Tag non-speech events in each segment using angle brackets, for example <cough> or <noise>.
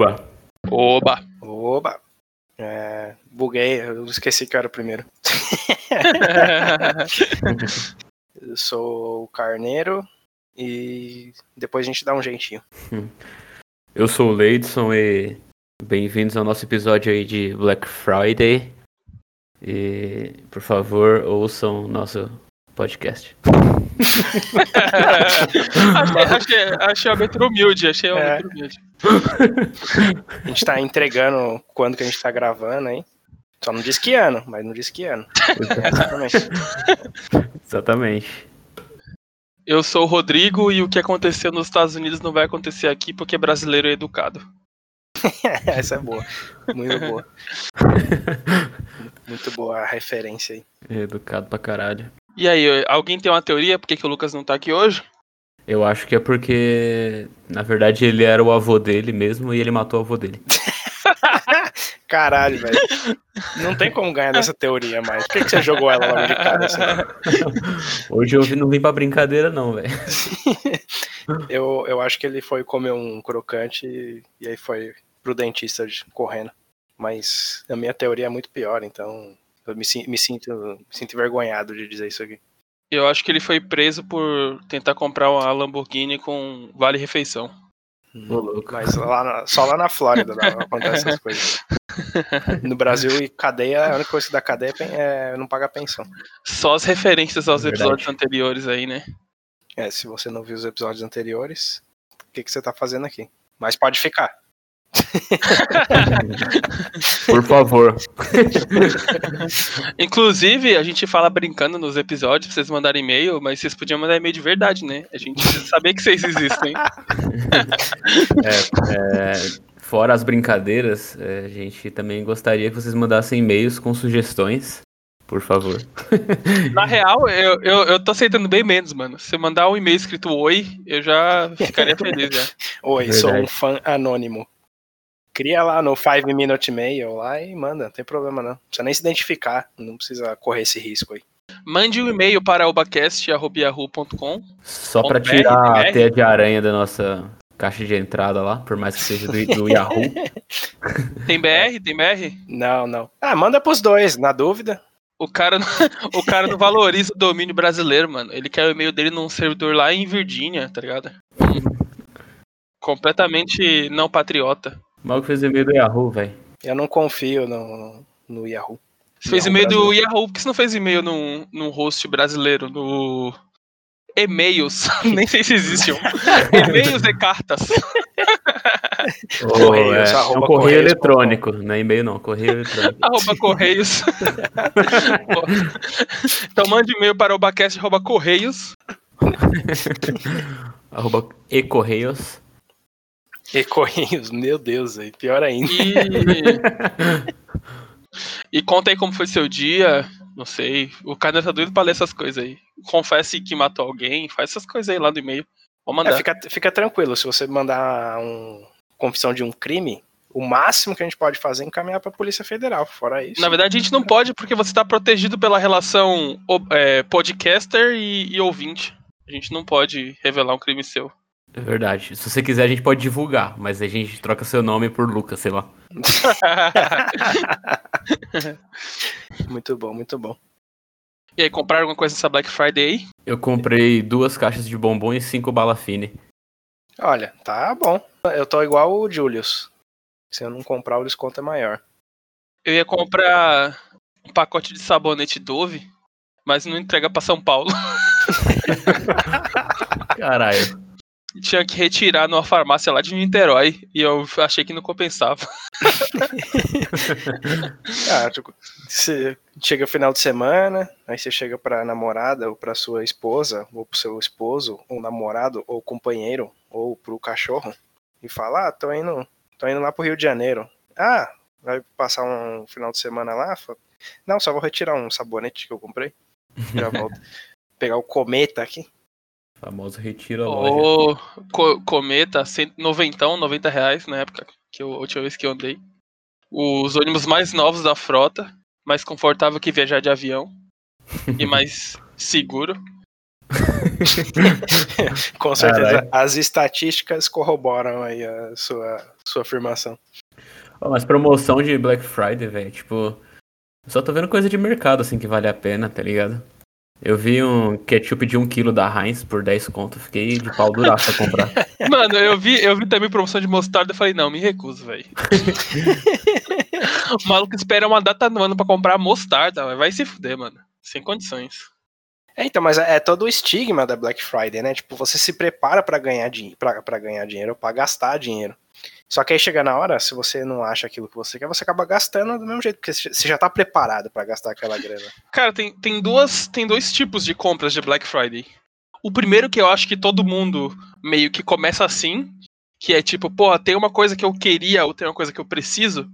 Oba. Oba. Oba. É, buguei, eu esqueci que eu era o primeiro. <laughs> eu sou o Carneiro e depois a gente dá um jeitinho. Eu sou o Leidson e bem-vindos ao nosso episódio aí de Black Friday. E, por favor, ouçam nosso podcast. achei, achei, abertura humilde, achei uma É. humilde. A gente tá entregando quando que a gente tá gravando, hein? Só não disse que ano, mas não disse que ano. Exatamente. Exatamente. Eu sou o Rodrigo e o que aconteceu nos Estados Unidos não vai acontecer aqui porque brasileiro é educado. <laughs> Essa é boa. Muito boa. <laughs> Muito boa a referência aí. Educado pra caralho. E aí, alguém tem uma teoria por que, que o Lucas não tá aqui hoje? Eu acho que é porque, na verdade, ele era o avô dele mesmo e ele matou o avô dele. <laughs> Caralho, velho. Não tem como ganhar dessa teoria mais. Por que, que você jogou ela logo de cara assim? <laughs> Hoje eu não vim pra brincadeira, não, velho. <laughs> Eu, eu acho que ele foi comer um crocante e, e aí foi pro dentista de- correndo. Mas a minha teoria é muito pior, então eu me, me sinto, me sinto envergonhado de dizer isso aqui. Eu acho que ele foi preso por tentar comprar uma Lamborghini com vale refeição. Ô, louco. Mas lá na- só lá na Flórida acontece essas coisas. <laughs> No Brasil e cadeia, a única coisa que dá cadeia é é não pagar pensão. Só as referências aos Verdade. episódios anteriores aí, né? É, se você não viu os episódios anteriores, o que, que você tá fazendo aqui? Mas pode ficar. <laughs> Por favor. <laughs> Inclusive, a gente fala brincando nos episódios pra vocês mandarem e-mail, mas vocês podiam mandar e-mail de verdade, né? A gente precisa saber que vocês existem. <laughs> É, fora as brincadeiras, é, a gente também gostaria que vocês mandassem e-mails com sugestões, por favor. Na real, eu, eu, eu tô aceitando bem menos, mano. Se você mandar um e-mail escrito oi, eu já ficaria feliz já. Oi, sou um Verdade. fã anônimo. Cria lá no 5 Minute Mail lá e manda, não tem problema não. Não precisa nem se identificar, não precisa correr esse risco aí. Mande um e-mail para obacast.yahoo.com. Só BR, tirar a teia de aranha da nossa caixa de entrada lá, por mais que seja do, do Yahoo. <laughs> Tem BR? Tem BR? Não, não. Ah, manda pros dois, na dúvida. O cara, não- <laughs> o cara não valoriza o domínio brasileiro, mano. Ele quer o e-mail dele num servidor lá em Virgínia, tá ligado? <laughs> Completamente não patriota. Mal que fez e-mail do Yahoo, velho. Eu não confio no, no Yahoo. Você fez e-mail do. Yahoo, por que você não fez e-mail num, num host brasileiro? No. E-mails, <laughs> nem sei se existe um. <laughs> E-mails e cartas. Correios, é, é arroba um correio correios eletrônico, não é e-mail não, correio eletrônico. <laughs> arroba Correios. então mande e-mail para obacast arroba Correios. arroba e correios. E <laughs> meu Deus, aí, pior ainda. E. e conta aí como foi seu dia. Não sei. O cara tá doido pra ler essas coisas aí. Confesse que matou alguém. Faz essas coisas aí lá do e-mail. Vou É, mandar. fica, fica tranquilo, se você mandar um confissão de um crime, o máximo que a gente pode fazer é encaminhar pra Polícia Federal. Fora isso. Na verdade, a gente não pode porque você tá protegido pela relação é, podcaster e, e ouvinte. A gente não pode revelar um crime seu. É verdade. Se você quiser, a gente pode divulgar, mas aí a gente troca seu nome por Lucas, sei lá. <laughs> muito bom, muito bom. e aí, compraram alguma coisa nessa Black Friday aí? Eu comprei duas caixas de bombom e cinco bala fine. Olha, tá bom. Eu tô igual o Julius. Se eu não comprar, o desconto é maior. Eu ia comprar um pacote de sabonete Dove, mas não entrega pra São Paulo. <laughs> Caralho. Tinha que retirar numa farmácia lá de Niterói e eu achei que não compensava. <laughs> <laughs> Ah, tipo, você chega final de semana, aí você chega pra namorada ou pra sua esposa, ou pro seu esposo, ou namorado, ou companheiro, ou pro cachorro, e fala, ah, tô indo, tô indo lá pro Rio de Janeiro. Ah, vai passar um final de semana lá? Não, só vou retirar um sabonete que eu comprei. Já volto. <laughs> Pegar o cometa aqui. Famoso retiro a loja. O co Cometa, 190, 90 reais na época que eu, a última vez que eu andei. Os ônibus mais novos da frota, mais confortável que viajar de avião e <laughs> mais seguro. <laughs> Com certeza, Caralho. as estatísticas corroboram aí a sua, sua afirmação. Ó, mas promoção de Black Friday, velho, tipo. Só tô vendo coisa de mercado, assim, que vale a pena, tá ligado? Eu vi um ketchup de 1kg da Heinz por 10 conto, fiquei de pau duraço pra comprar. <laughs> Mano, eu vi, eu vi também promoção de mostarda e falei, não, me recuso, velho. <laughs> o maluco espera uma data no ano pra comprar mostarda, vai se fuder, mano. Sem condições. É, então, mas é todo o estigma da Black Friday, né? Tipo, você se prepara pra ganhar, din pra, pra ganhar dinheiro, pra gastar dinheiro. Só que aí chega na hora, se você não acha aquilo que você quer, você acaba gastando do mesmo jeito, porque você já tá preparado pra gastar aquela grana. Cara, tem, tem, duas, tem dois tipos de compras de Black Friday. O primeiro que eu acho que todo mundo meio que começa assim, que é tipo, pô, tem uma coisa que eu queria ou tem uma coisa que eu preciso,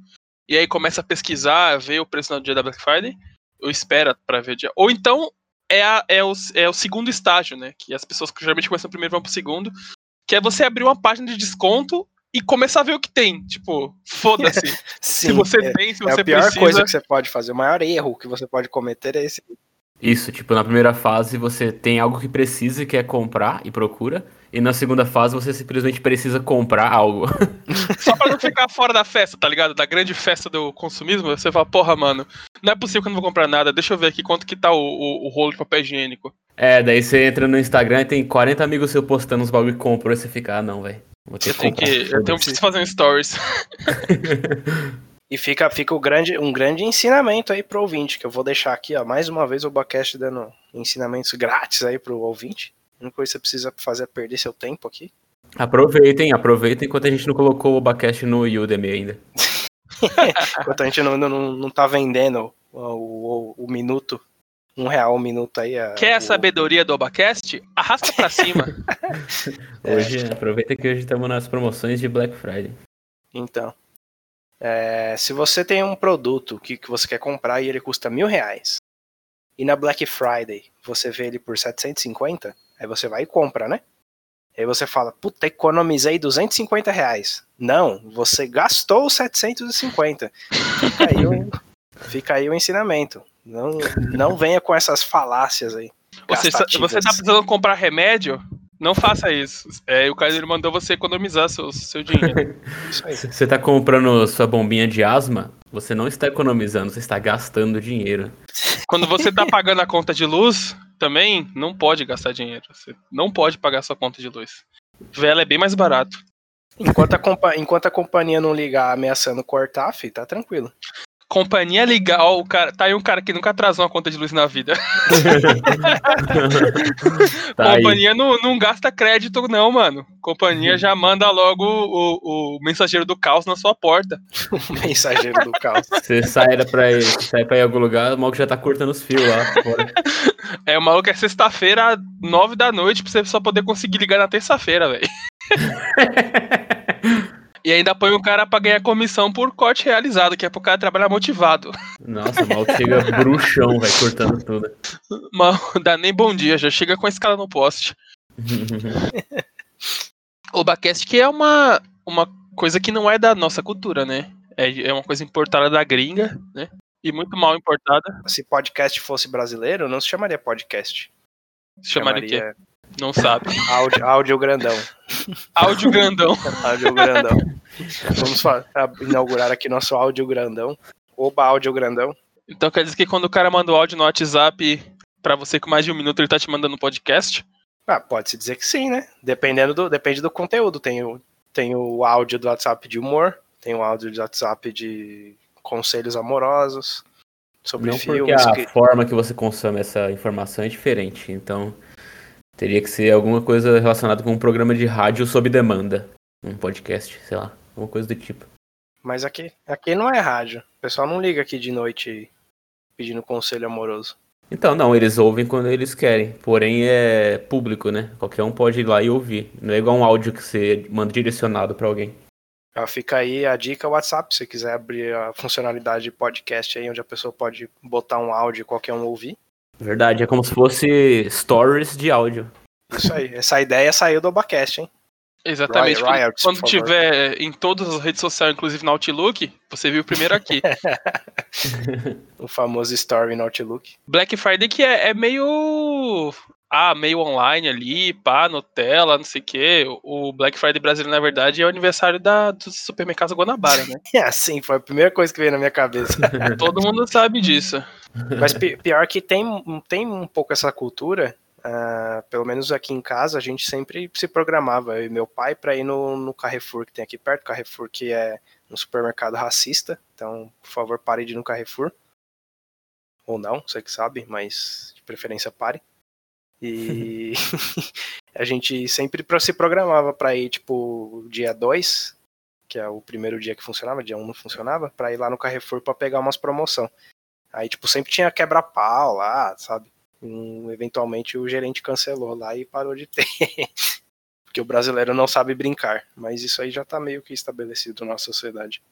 e aí começa a pesquisar, ver o preço no dia da Black Friday, ou espera pra ver o dia. Ou então é, a- é, o, é o segundo estágio, né? Que as pessoas que geralmente começam primeiro vão pro segundo, que é você abrir uma página de desconto e começar a ver o que tem. Tipo, foda-se. <laughs> Se você é, tem, se é você a pior precisa. coisa que você pode fazer, o maior erro que você pode cometer é esse. Isso, tipo, na primeira fase você tem algo que precisa e quer comprar e procura. E na segunda fase você simplesmente precisa comprar algo. <laughs> Só pra não ficar fora da festa, tá ligado? Da grande festa do consumismo, você fala, porra, mano, não é possível que eu não vou comprar nada, deixa eu ver aqui quanto que tá o, o, o rolo de papel higiênico. É, daí você entra no Instagram e tem 40 amigos seus postando os bagulho que comprou e você fica, ah, não, velho. Vou ter Eu que que. Eu tenho preciso fazer um stories. <laughs> E fica, fica o grande, um grande ensinamento aí pro ouvinte, que eu vou deixar aqui, ó, mais uma vez o Bacast dando ensinamentos grátis aí pro ouvinte. A única coisa que você precisa fazer é perder seu tempo aqui. Aproveitem, aproveitem enquanto a gente não colocou o Obacast no Udemy ainda. <laughs> Enquanto a gente não, não, não tá vendendo o, o, o minuto, um real o minuto aí. a- Quer a o- sabedoria do Obacast? Arrasta pra cima. <laughs> Hoje, aproveita que hoje estamos nas promoções de Black Friday. Então. é, se você tem um produto que, que você quer comprar e ele custa mil reais, e na Black Friday você vê ele por 750, aí você vai e compra, né? Aí você fala, puta, economizei 250 reais. Não, você gastou os 750. Fica aí o, <laughs> fica aí o ensinamento. Não, não venha com essas falácias aí. Ou seja, se gastativas. você tá precisando comprar remédio, não faça isso. É, o cara ele mandou você economizar seu, seu dinheiro. <laughs> Isso aí. Se você tá comprando sua bombinha de asma, você não está economizando, você está gastando dinheiro. <laughs> Quando você tá pagando a conta de luz, também não pode gastar dinheiro. Você não pode pagar sua conta de luz. Vela é bem mais barato. Enquanto a, enquanto a companhia não ligar ameaçando cortar, fi, tá tranquilo. Companhia legal, o cara, tá aí um cara que nunca atrasou uma conta de luz na vida. <laughs> Tá aí. Companhia não, não gasta crédito, não, mano. Companhia já manda logo o, o mensageiro do caos na sua porta. <laughs> O mensageiro do caos. Você sai pra ir, sai pra ir em algum lugar, o maluco já tá cortando os fios lá fora. É, o maluco é sexta-feira, nove da noite, pra você só poder conseguir ligar na terça-feira, velho. <laughs> E ainda põe o cara pra ganhar comissão por corte realizado, que é pro cara trabalhar motivado. Nossa, o maluco chega bruxão, vai cortando tudo. Não dá nem bom dia, já chega com a escala no poste. <laughs> O Bacast que é uma, uma coisa que não é da nossa cultura, né? É, é uma coisa importada da gringa, né? E muito mal importada. Se podcast fosse brasileiro, não se chamaria podcast. Chamaria o quê? Não sabe. Áudio, áudio grandão. Áudio grandão. Áudio grandão. Vamos inaugurar aqui nosso áudio grandão. Oba, áudio grandão. Então quer dizer que quando o cara manda o áudio no WhatsApp pra você com mais de um minuto, ele tá te mandando um podcast? Ah, pode-se dizer que sim, né? Dependendo do, depende do conteúdo. Tem o, tem o áudio do WhatsApp de humor, tem o áudio do WhatsApp de conselhos amorosos, sobre Não porque filmes. a que- forma que você consome essa informação é diferente, então teria que ser alguma coisa relacionada com um programa de rádio sob demanda. Um podcast, sei lá, alguma coisa do tipo. Mas aqui, aqui não é rádio. O pessoal não liga aqui de noite pedindo conselho amoroso. Então, não, eles ouvem quando eles querem. Porém, é público, né? Qualquer um pode ir lá e ouvir. Não é igual um áudio que você manda direcionado pra alguém. Ah, Fica aí a dica WhatsApp, se você quiser abrir a funcionalidade de podcast aí, onde a pessoa pode botar um áudio e qualquer um ouvir. Verdade, é como se fosse stories de áudio. Isso aí. Essa ideia saiu do Obacast, hein? Exatamente. Riot, Riot, quando favor. tiver em todas as redes sociais, inclusive no Outlook, você viu primeiro aqui. <laughs> O famoso Story no Outlook. Black Friday que é, é meio. Ah, meio online ali, pá, Nutella, não sei o quê. O Black Friday brasileiro, na verdade, é o aniversário da, do supermercado Guanabara, né? <laughs> É assim, foi a primeira coisa que veio na minha cabeça. <laughs> Todo mundo sabe disso. Mas pior que tem, tem um pouco essa cultura, uh, pelo menos aqui em casa, a gente sempre se programava, eu e meu pai, para ir no, no Carrefour que tem aqui perto, Carrefour que é um supermercado racista, então, por favor, pare de ir no Carrefour. Ou não, você que sabe, mas de preferência pare. E <laughs> a gente sempre se programava para ir, tipo, dia 2, que é o primeiro dia que funcionava, dia 1 um não funcionava, para ir lá no Carrefour para pegar umas promoção. Aí, tipo, sempre tinha quebra-pau lá, sabe? Um, eventualmente o gerente cancelou lá e parou de ter. <laughs> Porque o brasileiro não sabe brincar. Mas isso aí já tá meio que estabelecido na nossa sociedade.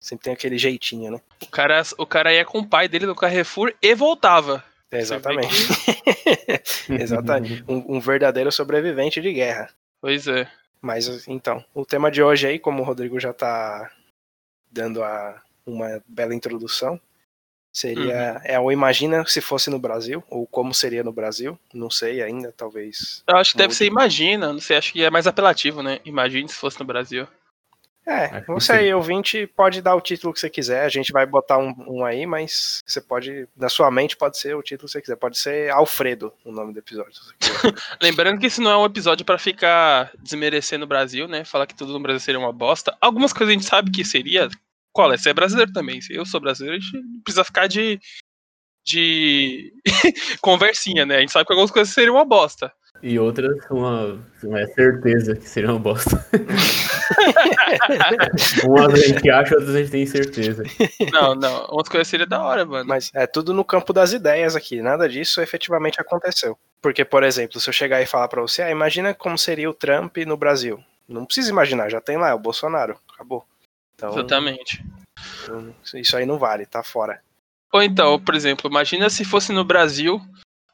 Sempre tem aquele jeitinho, né? O cara, o cara ia com o pai dele no Carrefour e voltava. Exatamente. <laughs> exatamente. Um, um, verdadeiro sobrevivente de guerra. Pois é. Mas então, o tema de hoje aí, como o Rodrigo já tá dando a, uma bela introdução, seria. Uhum. É o Imagina se fosse no Brasil, ou como seria no Brasil. Não sei ainda, talvez. Eu acho que deve ser Imagina, não sei, acho que é mais apelativo, né? Imagine se fosse no Brasil. É, você aí, ouvinte, pode dar o título que você quiser, a gente vai botar um, um, aí, mas você pode, na sua mente, pode ser o título que você quiser, pode ser Alfredo, o nome do episódio. <laughs> Lembrando que esse não é um episódio para ficar desmerecendo o Brasil, né, falar que tudo no Brasil seria uma bosta. Algumas coisas a gente sabe que seria, qual é? Você é brasileiro também, se eu sou brasileiro, a gente precisa ficar de, de <laughs> conversinha, né, a gente sabe que algumas coisas seriam uma bosta. E outras, uma, uma certeza que seria uma bosta. <laughs> Umas a gente acha, outras a gente tem certeza. Não, não. Umas coisas seriam da hora, mano. Mas é tudo no campo das ideias aqui. Nada disso efetivamente aconteceu. Porque, por exemplo, se eu chegar e falar pra você, ah, imagina como seria o Trump no Brasil. Não precisa imaginar, já tem lá, é o Bolsonaro. Acabou. Então, Exatamente. Isso aí não vale, tá fora. Ou então, por exemplo, imagina se fosse no Brasil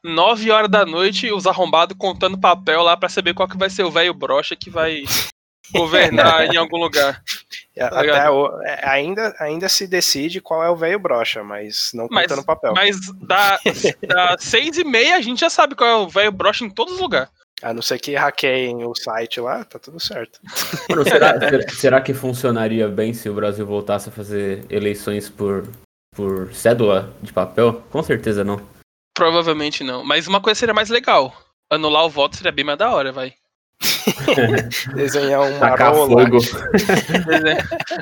9 horas da noite, os arrombados contando papel lá para saber qual que vai ser o velho brocha que vai <laughs> governar em algum lugar. É, tá Até o, é, ainda, ainda se decide qual é o velho brocha, mas não contando mas, papel. Mas da, da <laughs> seis e meia a gente já sabe qual é o velho brocha em todos os lugares. A não ser que hackeiem o site lá, tá tudo certo. <laughs> Mano, será, será que funcionaria bem se o Brasil voltasse a fazer eleições por, por cédula de papel? Com certeza não. Provavelmente não. Mas uma coisa seria mais legal. Anular o voto seria bem mais da hora, vai. desenhar uma Tacar fogo.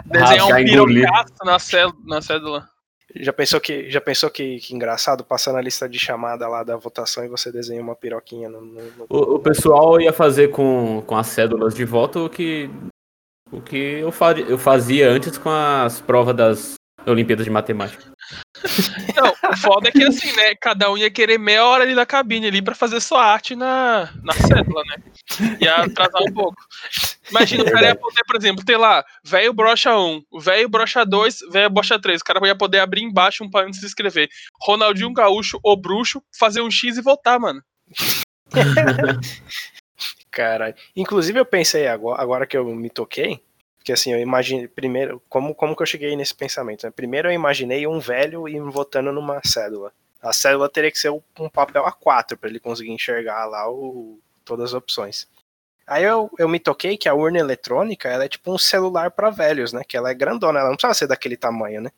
desenhar um <laughs> pirocaço na, cédula, na cédula. Já pensou que já pensou que, que engraçado passar na lista de chamada lá da votação e você desenha uma piroquinha no, no, no... O, o, pessoal ia fazer com, com as cédulas de voto o que o que eu, faria, eu fazia antes com as provas das Olimpíadas de Matemática. Não, o foda é que assim, né? Cada um ia querer meia hora ali na cabine ali pra fazer sua arte na, na cédula, né? Ia atrasar um pouco. Imagina, o cara ia poder, por exemplo, ter lá, velho brocha 1, velho brocha 2, velho brocha 3. O cara ia poder abrir embaixo um parênteses e escrever Ronaldinho Gaúcho, o bruxo, fazer um X e votar, mano. <laughs> Caralho. Inclusive eu pensei agora, agora que eu me toquei, porque assim, eu imaginei, primeiro, como, como que eu cheguei nesse pensamento? Né? Primeiro eu imaginei um velho e votando numa cédula. A cédula teria que ser um papel A4 para ele conseguir enxergar lá o, todas as opções. Aí eu, eu me toquei que a urna eletrônica ela é tipo um celular para velhos, né? Que ela é grandona, ela não precisa ser daquele tamanho, né?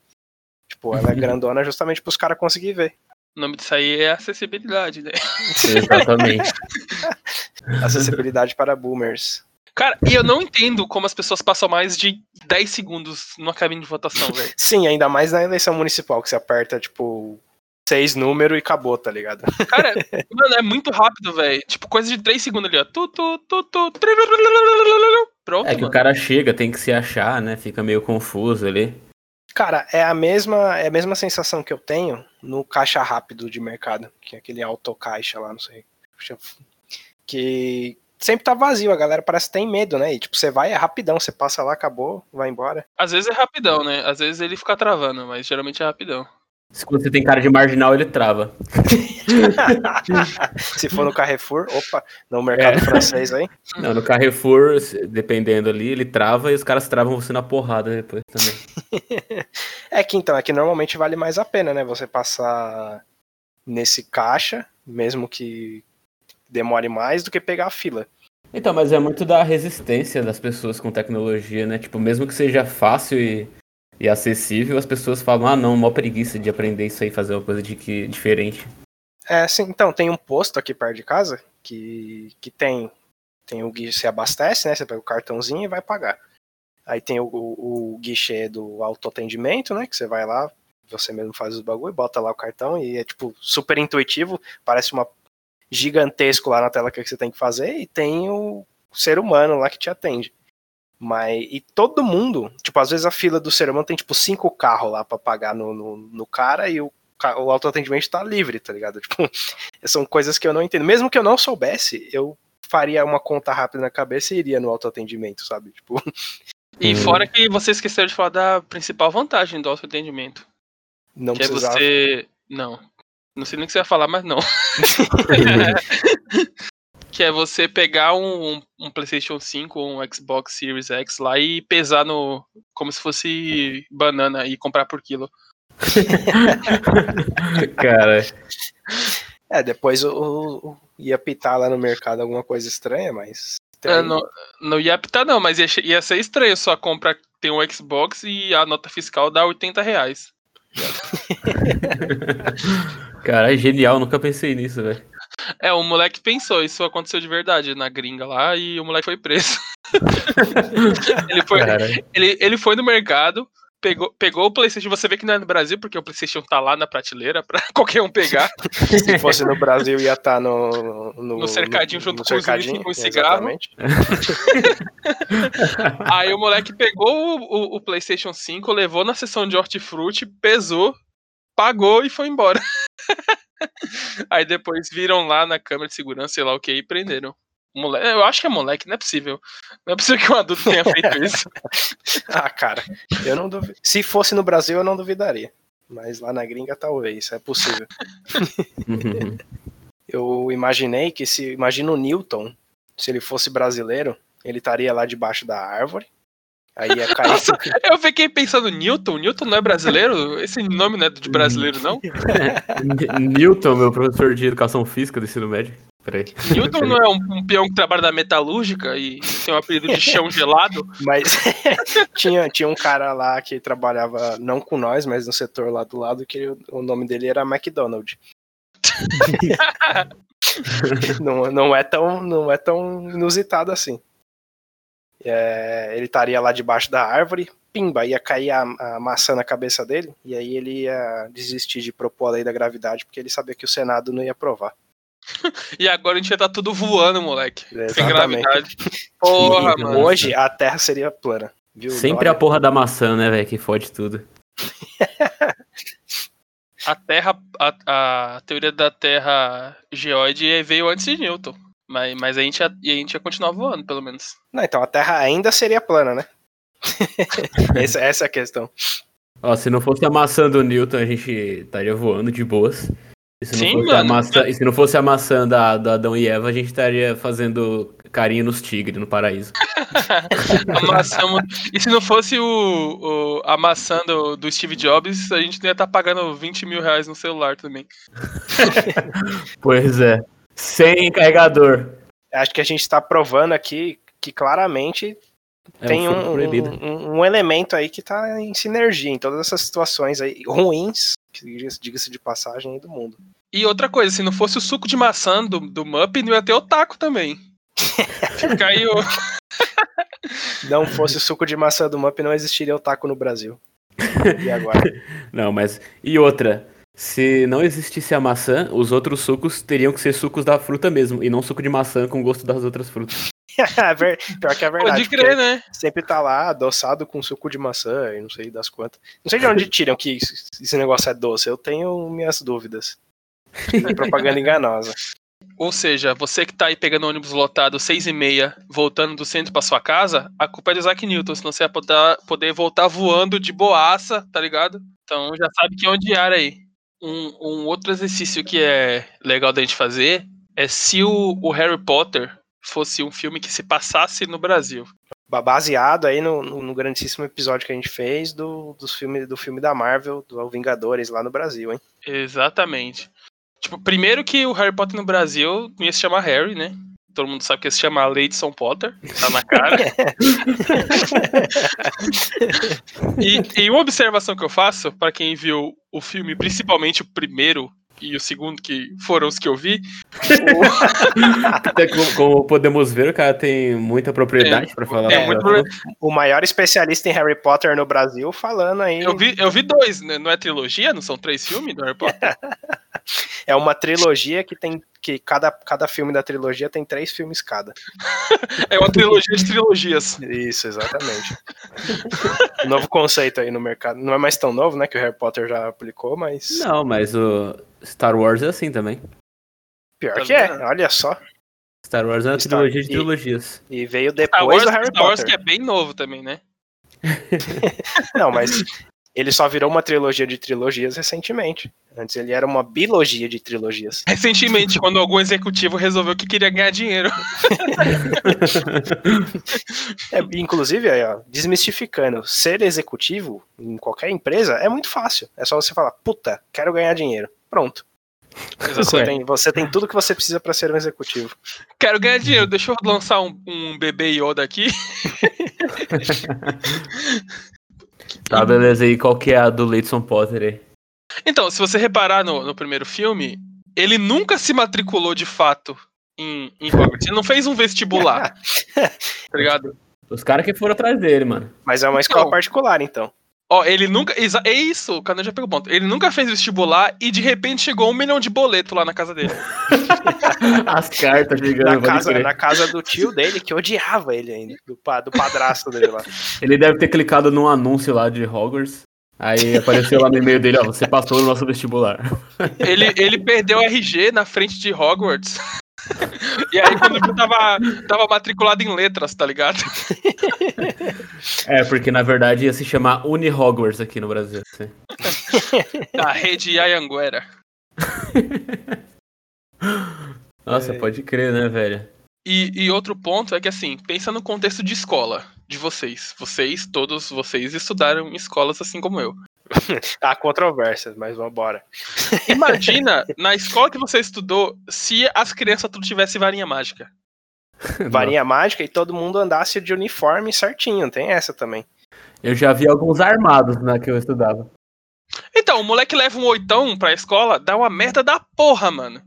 Tipo, ela é <laughs> grandona justamente para os caras conseguirem ver. O nome disso aí é acessibilidade, né? Exatamente. <laughs> acessibilidade para boomers. Cara, e eu não entendo como as pessoas passam mais de 10 segundos numa cabine de votação, <laughs> velho. Sim, ainda mais na eleição municipal, que você aperta, tipo, seis números e acabou, tá ligado? Cara, <laughs> mano, é muito rápido, velho. Tipo, coisa de 3 segundos ali, ó. Tu, tu, tu, tu, Pronto. É que mano. o cara chega, tem que se achar, né? Fica meio confuso ali. Cara, é a mesma, é a mesma sensação que eu tenho no caixa rápido de mercado, que é aquele autocaixa lá, não sei. Que sempre tá vazio, a galera parece que tem medo, né? E tipo, você vai, é rapidão, você passa lá, acabou, vai embora. Às vezes é rapidão, né? Às vezes ele fica travando, mas geralmente é rapidão. Se você tem cara de marginal, ele trava. <laughs> Se for no Carrefour, opa, no mercado é. francês aí. Não, no Carrefour, dependendo ali, ele trava e os caras travam você na porrada depois também. <laughs> é que então, é que normalmente vale mais a pena, né? Você passar nesse caixa, mesmo que demore mais do que pegar a fila. Então, mas é muito da resistência das pessoas com tecnologia, né? Tipo, mesmo que seja fácil e, e acessível, as pessoas falam, ah não, mó preguiça de aprender isso aí, fazer uma coisa de que diferente. É, sim, então, tem um posto aqui perto de casa que, que tem, tem o guichê, você abastece, né? Você pega o cartãozinho e vai pagar. Aí tem o, o, o guichê do autoatendimento, né? Que você vai lá, você mesmo faz os bagulho, bota lá o cartão e é tipo super intuitivo, parece uma gigantesco lá na tela que você tem que fazer e tem o ser humano lá que te atende. Mas, e todo mundo, tipo, às vezes a fila do ser humano tem, tipo, cinco carros lá para pagar no, no, no, cara e o, o autoatendimento tá livre, tá ligado? <laughs> Tipo, são coisas que eu não entendo. Mesmo que eu não soubesse, eu faria uma conta rápida na cabeça e iria no autoatendimento, sabe? Tipo. E fora que você esqueceu de falar da principal vantagem do autoatendimento. Não que precisava. é você. Não. Não sei nem o que você ia falar, mas não. <laughs> que é você pegar um, um, PlayStation 5 ou um Xbox Series X lá e pesar no. como se fosse banana e comprar por quilo. <laughs> Cara. É, depois o, ia pitar lá no mercado alguma coisa estranha, mas. É, não, não ia pitar, não, mas ia, ia ser estranho só comprar. Tem um Xbox e a nota fiscal dá 80 reais. <laughs> Cara, é genial, nunca pensei nisso, velho. É, o moleque pensou, isso aconteceu de verdade na gringa lá e o moleque foi preso. <laughs> ele, foi, ele, ele foi no mercado, pegou, pegou o PlayStation. Você vê que não é no Brasil, porque o PlayStation tá lá na prateleira pra <laughs> qualquer um pegar. Se fosse no Brasil, ia estar tá no, no, no cercadinho junto no com cercadinho, os com cigarro. <laughs> Aí o moleque pegou o, o, o, PlayStation 5, levou na sessão de hortifruti, pesou, pagou e foi embora. Aí depois viram lá na câmera de segurança, sei lá o que, e prenderam. Moleque, eu acho que é moleque, não é possível. Não é possível que um adulto tenha feito isso. <laughs> ah, cara, eu não duvido. Se fosse no Brasil, eu não duvidaria. Mas lá na gringa, talvez, é possível. <laughs> eu imaginei que se. Imagina o Newton, se ele fosse brasileiro, ele estaria lá debaixo da árvore. Aí ia cair. Nossa, eu fiquei pensando, Newton? Newton não é brasileiro? Esse nome não é de brasileiro, não? Newton, meu professor de educação física do ensino médio. Peraí. Newton não é um, um, peão que trabalha na metalúrgica e tem um apelido de chão gelado? Mas <laughs> tinha, tinha um cara lá que trabalhava, não com nós, mas no setor lá do lado, que o nome dele era McDonald. <laughs> não, não, é tão, não é tão inusitado assim. É, ele estaria lá debaixo da árvore, pimba, ia cair a, a, maçã na cabeça dele, e aí ele ia desistir de propor a lei da gravidade, porque ele sabia que o Senado não ia aprovar. <laughs> e agora a gente ia estar tá tudo voando, moleque. Exatamente. Sem gravidade. Porra, mano. Hoje a Terra seria plana. Viu? Sempre Olha. a porra da maçã, né, velho, que fode tudo. <laughs> a Terra, a, a teoria da Terra geoide veio antes de Newton. Mas, mas a, gente ia, a gente ia continuar voando, pelo menos. Não, então a Terra ainda seria plana, né? <laughs> essa, essa é a questão. Ó, se não fosse a maçã do Newton, a gente estaria voando de boas. E se, Sim, mano, maçã, e se não fosse a maçã da, da Adão e Eva, a gente estaria fazendo carinho nos tigres no paraíso. <laughs> a maçã, e se não fosse o, o, a maçã do, do Steve Jobs, a gente não ia estar tá pagando 20 mil reais no celular também. <laughs> pois é. Sem carregador. Acho que a gente está provando aqui que claramente é tem um, um, um, elemento aí que está em sinergia em todas essas situações aí ruins, diga-se de passagem, do mundo. E outra coisa, se não fosse o suco de maçã do, do Mup, não ia ter o taco também. <laughs> Fica aí o... não fosse o suco de maçã do Mup, não existiria o taco no Brasil. E agora? <laughs> Não, mas. E outra? Se não existisse a maçã, os outros sucos teriam que ser sucos da fruta mesmo, e não suco de maçã com gosto das outras frutas. <laughs> É pior que é verdade. Pode crer, né? Sempre tá lá adoçado com suco de maçã e não sei das quantas. Não sei de onde <laughs> tiram que esse negócio é doce. Eu tenho minhas dúvidas. <laughs> É propaganda enganosa. Ou seja, você que tá aí pegando ônibus lotado seis e meia, voltando do centro para sua casa, a culpa é do Isaac Newton, senão você vai poder, poder voltar voando de boaça, tá ligado? Então já sabe que é onde ar aí. Um, um, outro exercício que é legal da gente fazer é se o, o, Harry Potter fosse um filme que se passasse no Brasil. Baseado aí no, no, no grandíssimo episódio que a gente fez do, dos filme, do filme da Marvel, do Vingadores lá no Brasil, hein? Exatamente. Tipo, primeiro que o Harry Potter no Brasil ia se chamar Harry, né? Todo mundo sabe que se chamar Leidson Potter, tá na cara. <laughs> e, e uma observação que eu faço, para quem viu o filme, principalmente o primeiro e o segundo, que foram os que eu vi. Até como, como podemos ver, o cara tem muita propriedade É, pra falar. é, muito O maior especialista em Harry Potter no Brasil falando aí. Eu vi, eu vi dois, né? Não é trilogia? Não são três filmes do Harry Potter? <laughs> É uma trilogia que tem. que cada, cada filme da trilogia tem três filmes cada. <laughs> É uma trilogia de trilogias. Isso, exatamente. <laughs> novo conceito aí no mercado. Não é mais tão novo, né? Que o Harry Potter já aplicou, mas. Não, mas o Star Wars é assim também. Pior Tá que é, olha só. Star Wars é uma Star- trilogia de e- trilogias. E veio Star depois Wars, do Harry Star Wars Potter. que é bem novo também, né? <laughs> Não, mas ele só virou uma trilogia de trilogias recentemente. Antes ele era uma bilogia de trilogias. Recentemente, quando algum executivo resolveu que queria ganhar dinheiro. <laughs> É, inclusive, aí, ó, desmistificando, ser executivo em qualquer empresa é muito fácil. É só você falar, puta, quero ganhar dinheiro. Pronto. Você tem, você tem tudo que você precisa para ser um executivo. Quero ganhar dinheiro, deixa eu lançar um, um bebê Yoda aqui. <laughs> Tá, beleza. E qual que é a do Leidson Potter aí? Então, se você reparar no, no primeiro filme, ele nunca se matriculou de fato em, em Hogwarts. Ele não fez um vestibular. <laughs> tá ligado? Os caras que foram atrás dele, mano. Mas é uma escola Então. particular, então. Ó, ele nunca. É isso, o Canan já pegou o ponto. Ele nunca fez vestibular e de repente chegou um milhão de boleto lá na casa dele. <laughs> As cartas chegando. Na casa, na casa do tio dele, que odiava ele ainda, do, pa- do padrasto dele lá. Ele deve ter clicado num anúncio lá de Hogwarts. Aí apareceu lá no e-mail dele, ó, você passou no nosso vestibular. Ele, ele perdeu o RG na frente de Hogwarts. E aí, quando viu, tava, tava matriculado em letras, tá ligado? É, porque na verdade ia se chamar Uni Hogwarts aqui no Brasil. assim. A rede Ayanguera. Nossa, É. pode crer, né, velho? E, e outro ponto é que, assim, pensa no contexto de escola de vocês. Vocês, todos vocês, estudaram em escolas assim como eu. <laughs> Há controvérsias, mas vambora. <laughs> Imagina, na escola que você estudou, se as crianças tudo tivessem varinha mágica. <laughs> Varinha mágica e todo mundo andasse de uniforme certinho, tem essa também. Eu já vi alguns armados na que eu estudava. Então, o moleque leva um oitão pra escola, dá uma merda da porra, mano.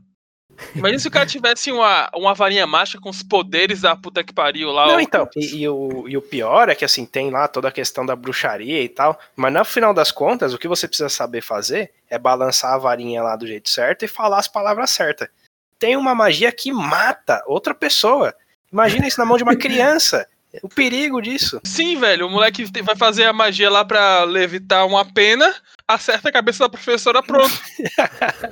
Imagina se o cara tivesse uma, uma varinha mágica com os poderes da puta que pariu lá. Não, ó. então, e, e o, e o pior é que assim, tem lá toda a questão da bruxaria e tal, mas no final das contas, o que você precisa saber fazer é balançar a varinha lá do jeito certo e falar as palavras certas. Tem uma magia que mata outra pessoa. Imagina isso na mão de uma <laughs> criança. O perigo disso. Sim, velho, o moleque vai fazer a magia lá pra levitar uma pena, acerta a cabeça da professora, pronto.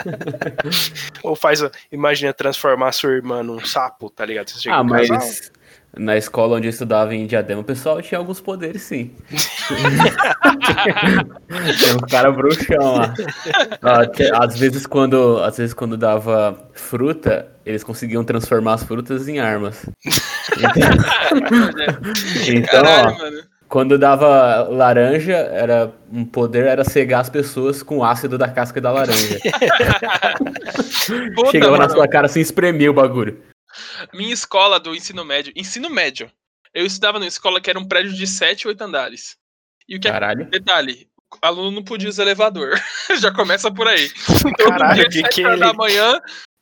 <laughs> Ou faz, imagina transformar sua irmã num sapo, tá ligado? Você chega Ah, mas casa, na escola onde eu estudava em Diadema, o pessoal tinha alguns poderes, sim. <laughs> Tinha uns caras bruxão lá. <laughs> Ó, te- Às vezes, quando, às vezes, quando dava fruta, eles conseguiam transformar as frutas em armas. Então, Caralho, ó, mano. Quando dava laranja, era um poder era cegar as pessoas com o ácido da casca da laranja. <laughs> Puta, Chegava na mano. sua cara assim, espremia o bagulho. Minha escola do ensino médio, ensino médio, eu estudava numa escola que era um prédio de 7, 8 andares. E o que é Caralho. Detalhe, o aluno não podia usar elevador. <laughs> Já começa por aí. <laughs> Todo Caralho, dia, que 7 que horas ele- da manhã,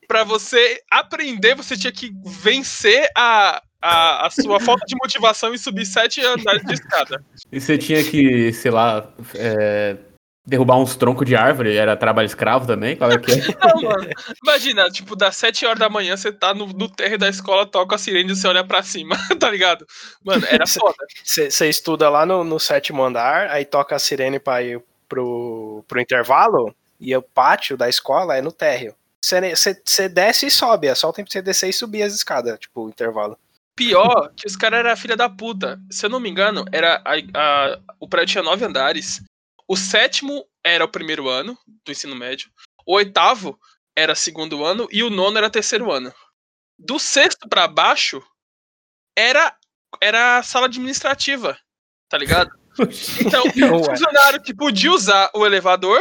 pra você aprender, você tinha que vencer a, a, a sua falta de motivação e subir 7 andares de escada. E você tinha que, sei lá, é, derrubar uns troncos de árvore, era trabalho escravo também? Qual é que é? <laughs> Não, mano. Imagina, tipo, das 7 horas da manhã, você tá no, no térreo da escola, toca a sirene e você olha pra cima, <laughs> tá ligado? Mano, era foda. Você estuda lá no, no sétimo andar, aí toca a sirene pra ir pro, pro intervalo, e o pátio da escola é no térreo. Você desce e sobe, é só o tempo de você descer e subir as escadas, tipo, o intervalo. Pior que os caras eram filha da puta. Se eu não me engano, era a, a- o prédio tinha nove andares. O sétimo era o primeiro ano do ensino médio. O oitavo era segundo ano e o nono era terceiro ano. Do sexto pra baixo era era a sala administrativa, tá ligado? <laughs> Então, <laughs> o funcionário que podia usar o elevador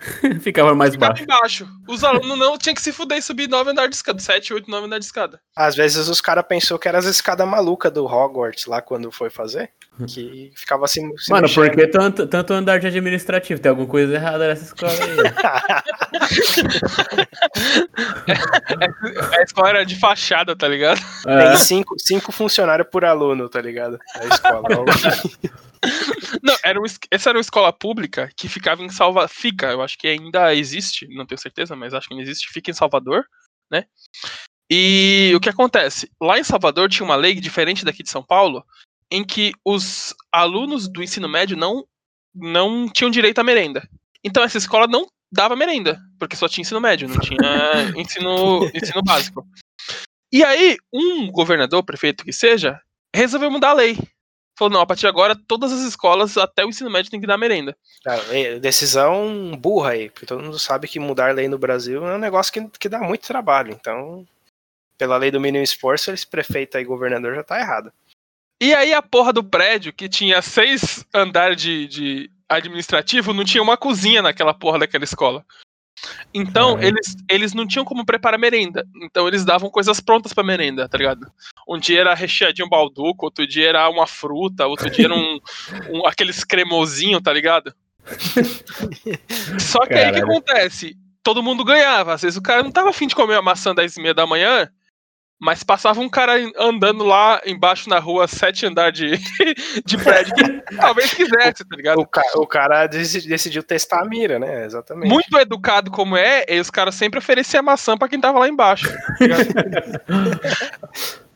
<laughs> Ficava mais ficava baixo. embaixo. Os alunos não tinham que se fuder e subir 9 andares de escada. 7, 8, 9 andares de escada. Às vezes os caras pensou que era as escadas malucas do Hogwarts lá quando foi fazer. Que ficava assim. Mano, mexendo. por que tanto, tanto andar de administrativo? Tem alguma coisa errada nessa escola aí. A escola era de fachada, tá ligado? É, Tem cinco, cinco funcionários por aluno, tá ligado? Da escola. <laughs> Não, era um, es- essa era uma escola pública que ficava em Salvador. Fica, eu acho que ainda existe, não tenho certeza, mas acho que ainda existe. Fica em Salvador, né? E o que acontece? Lá em Salvador tinha uma lei diferente daqui de São Paulo, em que os alunos do ensino médio não, não tinham direito à merenda. Então essa escola não dava merenda, porque só tinha ensino médio, não tinha <laughs> ensino, ensino básico. E aí, um governador, prefeito que seja, resolveu mudar a lei. Falou, não, a partir de agora, todas as escolas, até o ensino médio, tem que dar merenda. Tá, é, Decisão burra aí, porque todo mundo sabe que mudar lei no Brasil é um negócio que, que dá muito trabalho. Então, pela lei do mínimo esforço, esse prefeito aí, governador, já tá errado. E aí a porra do prédio, que tinha seis andares de, de administrativo, não tinha uma cozinha naquela porra daquela escola. Então, Caralho. eles, eles não tinham como preparar merenda. Então, eles davam coisas prontas pra merenda, tá ligado? Um dia era recheadinho balduco, outro dia era uma fruta, outro dia era um, <laughs> um- aqueles cremosinho, tá ligado? Só que aí o que Caralho. acontece? Todo mundo ganhava. Às vezes o cara não tava afim de comer uma maçã às 10 e meia da manhã, mas passava um cara andando lá embaixo na rua, sete andar de, <laughs> de prédio, que talvez quisesse, tá ligado? O, ca- o cara deci- decidiu testar a mira, né? Exatamente. Muito educado como é, e os caras sempre ofereciam maçã pra quem tava lá embaixo. tá ligado? <laughs>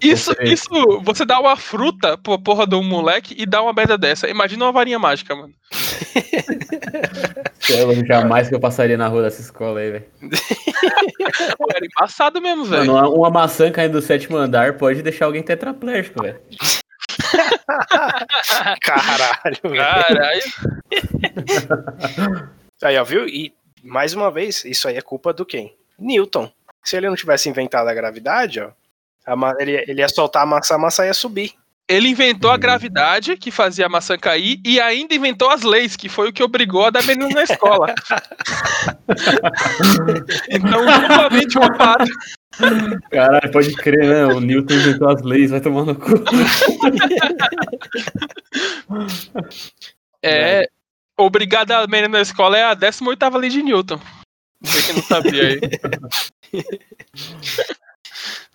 Isso, isso, você dá uma fruta pra porra de um moleque e dá uma merda dessa. Imagina uma varinha mágica, mano. <laughs> Eu jamais que eu passaria na rua dessa escola aí, velho. <laughs> Era embaçado mesmo, velho. Uma, uma maçã caindo do sétimo andar pode deixar alguém tetraplégico, velho. <laughs> Caralho, velho. Caralho. Aí, ó, viu? E, mais uma vez, isso aí é culpa do quem? Newton. Se ele não tivesse inventado a gravidade, ó, ele, ele ia soltar a maçã, a maçã ia subir. Ele inventou a gravidade, que fazia a maçã cair, e ainda inventou as leis, que foi o que obrigou a dar menino na escola. <laughs> então, duplamente culpado. Caralho, pode crer, né? O Newton inventou as leis, vai tomar no cu. É, obrigado a menino na escola é a 18ª lei de Newton. Você que não sabia aí. <laughs>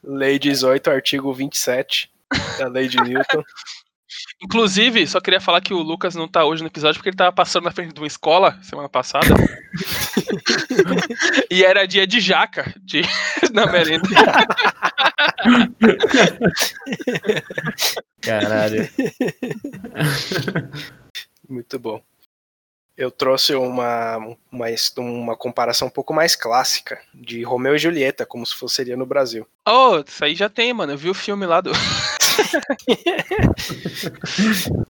Lei 18, artigo 27 da lei de Newton. <laughs> Inclusive, só queria falar que o Lucas não tá hoje no episódio porque ele tava passando na frente de uma escola semana passada. <laughs> e era dia de jaca de, <laughs> na merenda. Caralho. Muito bom. Eu trouxe uma, uma, uma comparação um pouco mais clássica de Romeu e Julieta, como se fosse seria no Brasil. Oh, isso aí já tem, mano. Eu vi o filme lá do. <laughs>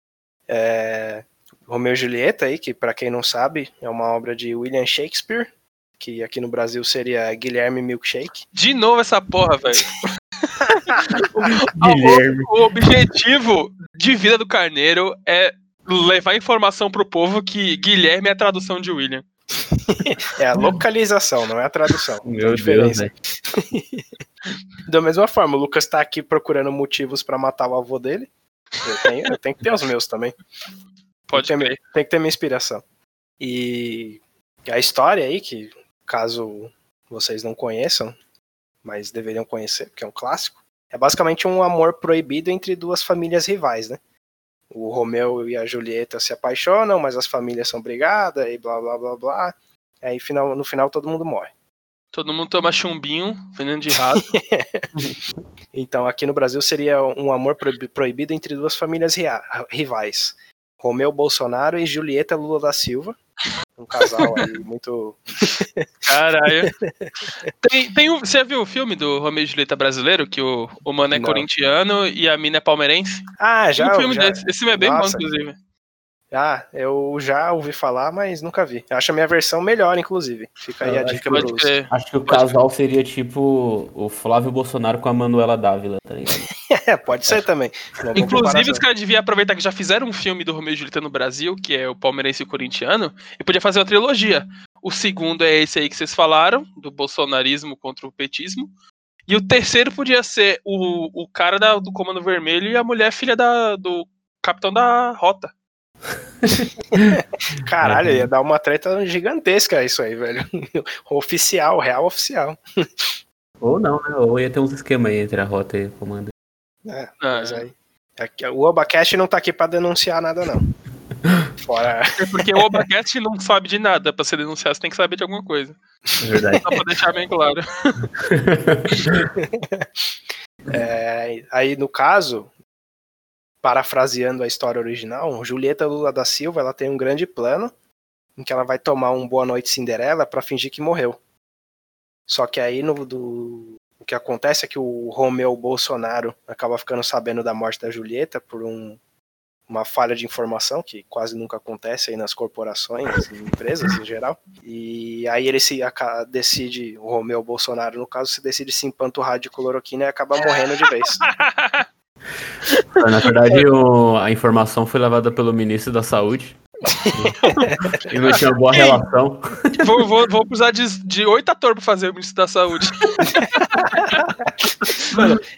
É, Romeu e Julieta, aí, que para quem não sabe, é uma obra de William Shakespeare, que aqui no Brasil seria Guilherme Milkshake. De novo essa porra, velho. <laughs> Guilherme. O objetivo de vida do Carneiro é levar informação pro povo que Guilherme é a tradução de William. <laughs> É a localização, não é a tradução. Meu Deus, diferença. velho. <laughs> Da mesma forma, o Lucas tá aqui procurando motivos pra matar o avô dele. Eu tenho, eu tenho que ter os meus também. Pode tem, que ter- tem que ter minha inspiração. E a história aí, que caso vocês não conheçam, mas deveriam conhecer, porque é um clássico, é basicamente um amor proibido entre duas famílias rivais, né? O Romeu e a Julieta se apaixonam, mas as famílias são brigadas e blá blá blá blá. Aí final, no final todo mundo morre. Todo mundo toma chumbinho, veneno de rato. <laughs> Então aqui no Brasil seria um amor proibi- proibido entre duas famílias rivais. Romeu Bolsonaro e Julieta Lula da Silva. Um casal aí muito. <laughs> Caralho. Tem, tem um, você viu o filme do Romeu e Julieta brasileiro? Que o, o mano é Não. corintiano e a mina é palmeirense? Ah, Tem já. um filme já- desse. Esse filme é bem Nossa. bom, inclusive. Ah, eu já ouvi falar, mas nunca vi. Eu acho a minha versão melhor, inclusive. Fica aí a Eu acho dica que pros... Pode Acho que o casal seria tipo o Flávio Bolsonaro com a Manuela Dávila, tá ligado? <laughs> É, pode ser também. Uma boa Inclusive, os caras deviam aproveitar que já fizeram um filme do Romeu e Julieta no Brasil, que é o Palmeirense e o Corintiano, e podia fazer uma trilogia. O segundo é esse aí que vocês falaram, do bolsonarismo contra o petismo. E o terceiro podia ser o, o cara da- do Comando Vermelho e a mulher filha da, do capitão da rota. <laughs> Caralho, ia dar uma treta gigantesca isso aí, velho. <laughs> Oficial, real oficial. <laughs> Ou não, né? Ou ia ter uns esquemas aí entre a rota e o comando. É, Ah, mas aí. aqui- o Obacast não tá aqui pra denunciar nada, não. Fora. É porque o Obacast não sabe de nada. Pra você denunciar, você tem que saber de alguma coisa. É verdade. Só pra deixar bem claro. É, aí, no caso, parafraseando a história original, Julieta Lula da Silva ela tem um grande plano em que ela vai tomar um Boa Noite Cinderela pra fingir que morreu. Só que aí no, do, o que acontece é que o Romeu Bolsonaro acaba ficando sabendo da morte da Julieta por um- uma falha de informação que quase nunca acontece aí nas corporações e empresas em geral. E aí ele se decide, o Romeu Bolsonaro no caso, se decide se empanturrar de cloroquina e acaba morrendo de vez. <laughs> Na verdade, o- a informação foi levada pelo ministro da Saúde. e não tinha boa relação. vou, vou, vou precisar de, de oito atores pra fazer o Ministro da Saúde. <laughs>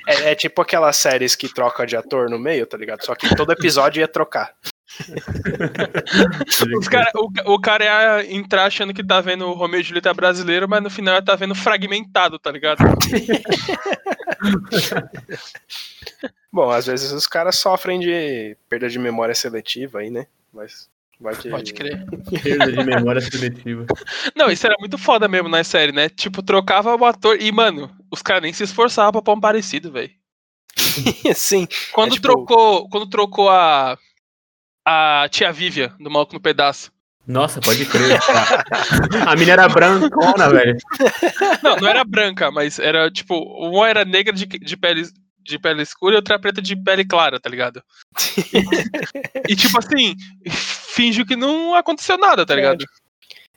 É, é tipo aquelas séries que troca de ator no meio, tá ligado? Só que todo episódio ia trocar. Os cara, o, o cara ia entrar achando que tá vendo o Romeu e Julieta brasileiro, mas no final ia tá vendo fragmentado, tá ligado? <laughs> Bom, às vezes os caras sofrem de perda de memória seletiva aí, né? Mas vai que. Pode crer. Perda de memória seletiva. Não, isso era muito foda mesmo na série, né? Tipo, trocava o ator. E, mano, os caras nem se esforçavam pra pôr um parecido, velho. <laughs> Sim. Quando É, tipo- trocou. Quando trocou a. A tia Vívia, do Maluco no Pedaço. Nossa, pode crer. A mina era brancona, velho. Não, não era branca, mas era tipo. Uma era negra de, de pele. De pele escura e outra preta de pele clara, tá ligado? <laughs> E tipo assim, fingiu que não aconteceu nada, tá ligado?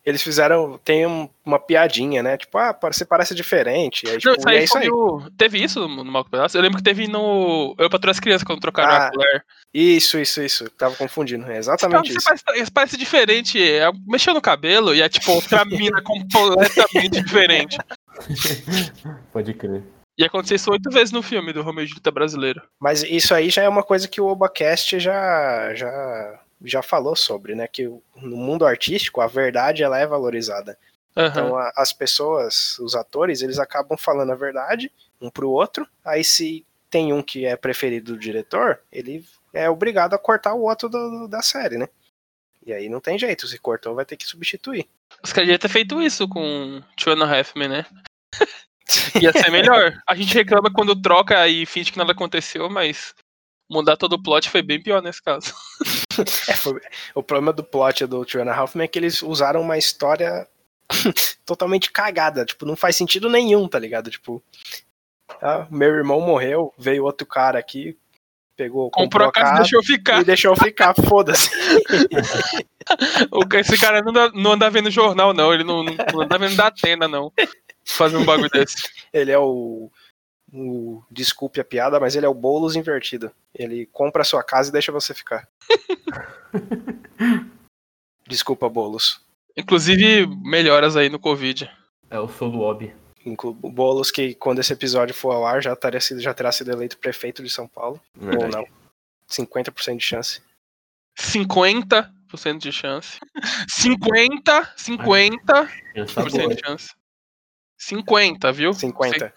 Eles fizeram. Tem um- uma piadinha, né? Tipo, ah, você parece diferente. E aí, tipo, Não, isso e é aí isso aí. o... Teve isso no, Malco Pedaço? Eu lembro que teve no. Eu para as crianças quando trocaram Ah, a colher. Isso, isso, isso. Tava confundindo. É exatamente Você isso. parece, parece diferente. É, mexeu no cabelo e é tipo outra <laughs> mina completamente diferente. <laughs> Pode crer. E aconteceu isso oito vezes no filme do Romeo e Julieta brasileiro. Mas isso aí já é uma coisa que o Obacast já, já, já falou sobre, né? Que no mundo artístico a verdade ela é valorizada. Aham. Então a- as pessoas, os atores, eles acabam falando a verdade um pro outro. Aí se tem um que é preferido do diretor, ele é obrigado a cortar o outro do- da série, né? E aí não tem jeito, se cortou vai ter que substituir. Os caras deviam ter feito isso com Two and a Half Men, né? <laughs> Ia ser melhor. A gente reclama quando troca e finge que nada aconteceu, mas mudar todo o plot foi bem pior nesse caso. <laughs> <laughs> É, foi- o problema do plot do Two and a Half Men é que eles usaram uma história <laughs> totalmente cagada, tipo, não faz sentido nenhum, tá ligado? Tipo, ah, meu irmão morreu, veio outro cara aqui, pegou, Comprou a casa e deixou ficar. e deixou ficar, foda-se. <laughs> Esse cara não anda, não anda vendo jornal, não. Ele não, não anda vendo da Atena, não. Fazer um bagulho desse. Ele é o, o desculpe a piada, mas ele é o Boulos invertido. Ele compra a sua casa e deixa você ficar. <laughs> Desculpa, Boulos. Inclusive, melhoras aí no Covid. É o Soluob. Inclu- O Boulos que quando esse episódio for ao ar já, teria sido, já terá sido eleito prefeito de São Paulo. Ou não. 50% de chance. 50% de chance. 50, 50% Pensa boa. de chance. 50, viu? 50.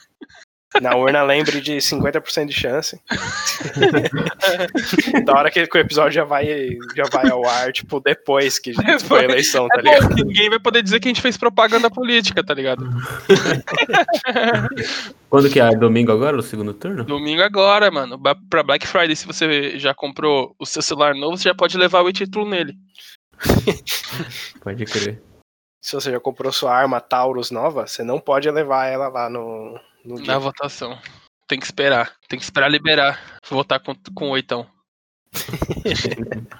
Na urna, lembre de 50% de chance. <laughs> da hora que o episódio já vai, já vai ao ar, tipo, depois que foi a eleição, tá É ligado? bom, que ninguém vai poder dizer que a gente fez propaganda política, tá ligado? <laughs> Quando que é? Domingo agora, o segundo turno? Domingo agora, mano. Pra Black Friday, se você já comprou o seu celular novo, você já pode levar o título nele. <laughs> Pode crer. Se você já comprou sua arma Taurus nova, você não pode levar ela lá no Na dia. votação. Tem que esperar. Tem que esperar liberar. Votar com, com oitão. <laughs>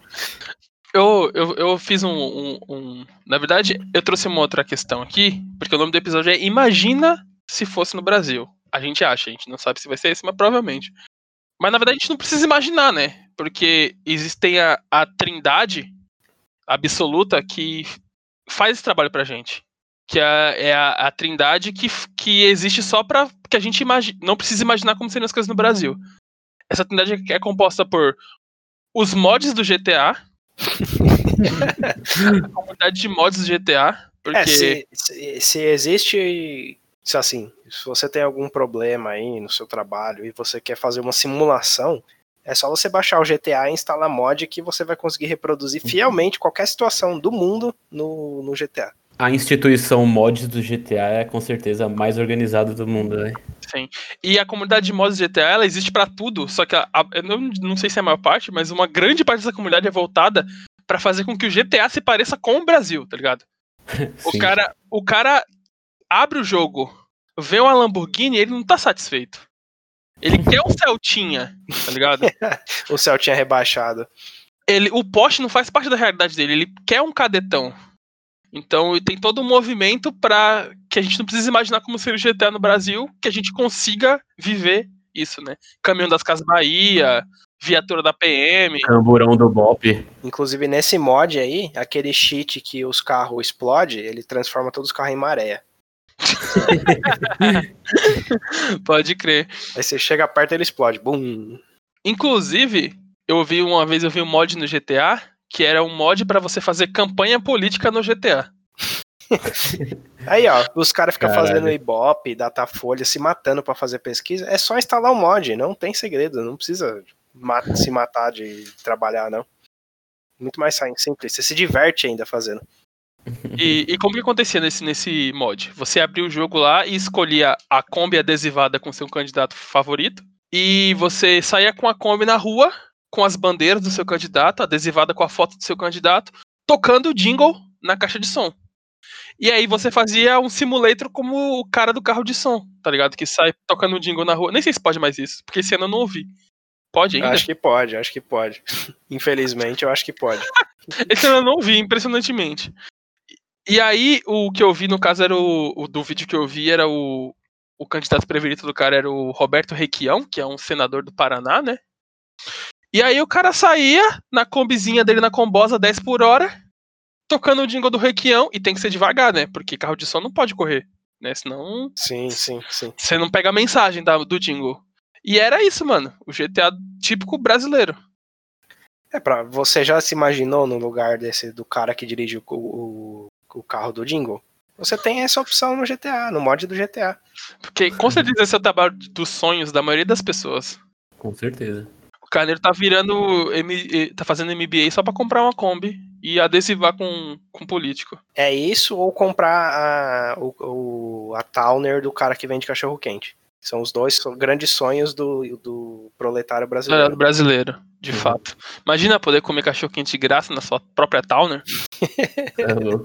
Eu, eu, eu fiz um, um, um- Na verdade, eu trouxe uma outra questão aqui, porque o nome do episódio é Imagina se fosse no Brasil. A gente acha, a gente não sabe se vai ser esse, mas provavelmente. Mas na verdade a gente não precisa imaginar, né? Porque existem a, a trindade absoluta que faz esse trabalho pra gente. Que é, é a, a trindade que, que existe só pra que a gente imagi não precisa imaginar como seriam as coisas no Brasil. Essa trindade é composta por os mods do GTA, a <laughs> comunidade de mods do GTA, porque É, se, se, se existe. Se assim, se você tem algum problema aí no seu trabalho e você quer fazer uma simulação, é só você baixar o GTA e instalar mod que você vai conseguir reproduzir fielmente qualquer situação do mundo no, no GTA. A instituição mods do GTA é com certeza a mais organizada do mundo, né? Sim. E a comunidade de mods do GTA, ela existe pra tudo, só que a, a- eu não, não sei se é a maior parte, mas uma grande parte dessa comunidade é voltada pra fazer com que o GTA se pareça com o Brasil, tá ligado? <laughs> O Sim. cara, o cara abre o jogo, vê uma Lamborghini, ele não tá satisfeito. Ele quer um Celtinha, tá ligado? <laughs> O céu tinha rebaixado. Ele, o Porsche não faz parte da realidade dele, ele quer um cadetão. Então tem todo um movimento pra que a gente não precisa imaginar como seria o GTA no Brasil, que a gente consiga viver isso, né? Caminhão das Casas Bahia, viatura da PM. Camburão do Bop. Inclusive nesse mod aí, aquele cheat que os carros explodem, ele transforma todos os carros em maré. <laughs> Pode crer. Aí você chega perto ele explode. Bum! Inclusive, eu vi uma vez eu vi um mod no GTA que era um mod pra você fazer campanha política no GTA. <laughs> Aí, ó, os caras ficam fazendo Ibope, Datafolha, se matando pra fazer pesquisa. É só instalar o mod, não tem segredo, não precisa se matar de trabalhar, não. Muito mais sim- simples. Você se diverte ainda fazendo. <laughs> E, e como que acontecia nesse, nesse mod? Você abria o jogo lá e escolhia a Kombi adesivada com seu candidato favorito. E você saía com a Kombi na rua, com as bandeiras do seu candidato, adesivada com a foto do seu candidato, tocando o jingle na caixa de som. E aí você fazia um simulator como o cara do carro de som, tá ligado? Que sai tocando o jingle na rua. Nem sei se pode mais isso, porque esse ano eu não ouvi. Pode ainda? Acho que pode, acho que pode. <laughs> Infelizmente, eu acho que pode. <laughs> Esse eu não vi, impressionantemente. E aí, o que eu vi, no caso, era o, o do vídeo que eu vi, era o, o candidato preferido do cara era o Roberto Requião, que é um senador do Paraná, né? E aí o cara saía na combizinha dele na combosa 10 por hora, tocando o jingle do Requião, e tem que ser devagar, né? Porque carro de som não pode correr, né? Senão Sim, sim, sim. você não pega a mensagem da- do jingle. E era isso, mano. O GTA típico brasileiro. É pra. Você já se imaginou no lugar desse do cara que dirige o, o, o carro do Jingle? Você tem essa opção no GTA, no mod do GTA. Porque com certeza esse é o trabalho dos sonhos da maioria das pessoas. Com certeza. O Carneiro tá virando. M- eh, tá fazendo MBA só pra comprar uma Kombi e adesivar com, com político. É isso ou comprar a, o, o- a Towner do cara que vende cachorro quente. São os dois grandes sonhos do, do proletário Brasileiro, brasileiro. brasileiro de Uhum. fato. Imagina poder comer cachorro quente de graça na sua própria Towner. <laughs> É louco.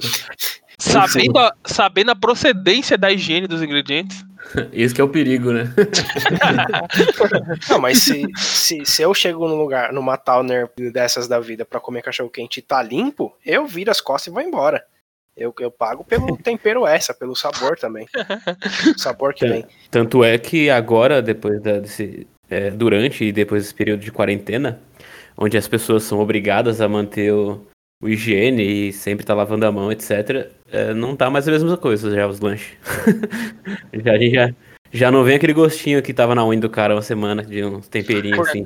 Sabendo a, sabendo a procedência da higiene dos ingredientes. <laughs> Esse que é o perigo, né? <laughs> Não, mas se, se, se eu chego num lugar, numa Towner dessas da vida pra comer cachorro quente e tá limpo, eu viro as costas e vou embora. Eu, eu pago pelo <laughs> tempero essa, pelo sabor também. O sabor que É. vem. Tanto é que agora, depois da, desse. é, durante e depois desse período de quarentena, onde as pessoas são obrigadas a manter o, o higiene e sempre tá lavando a mão, etc., é, não tá mais a mesma coisa já os lanches. <laughs> já, a gente já, já não vem aquele gostinho que tava na unha do cara uma semana de uns temperinhos assim.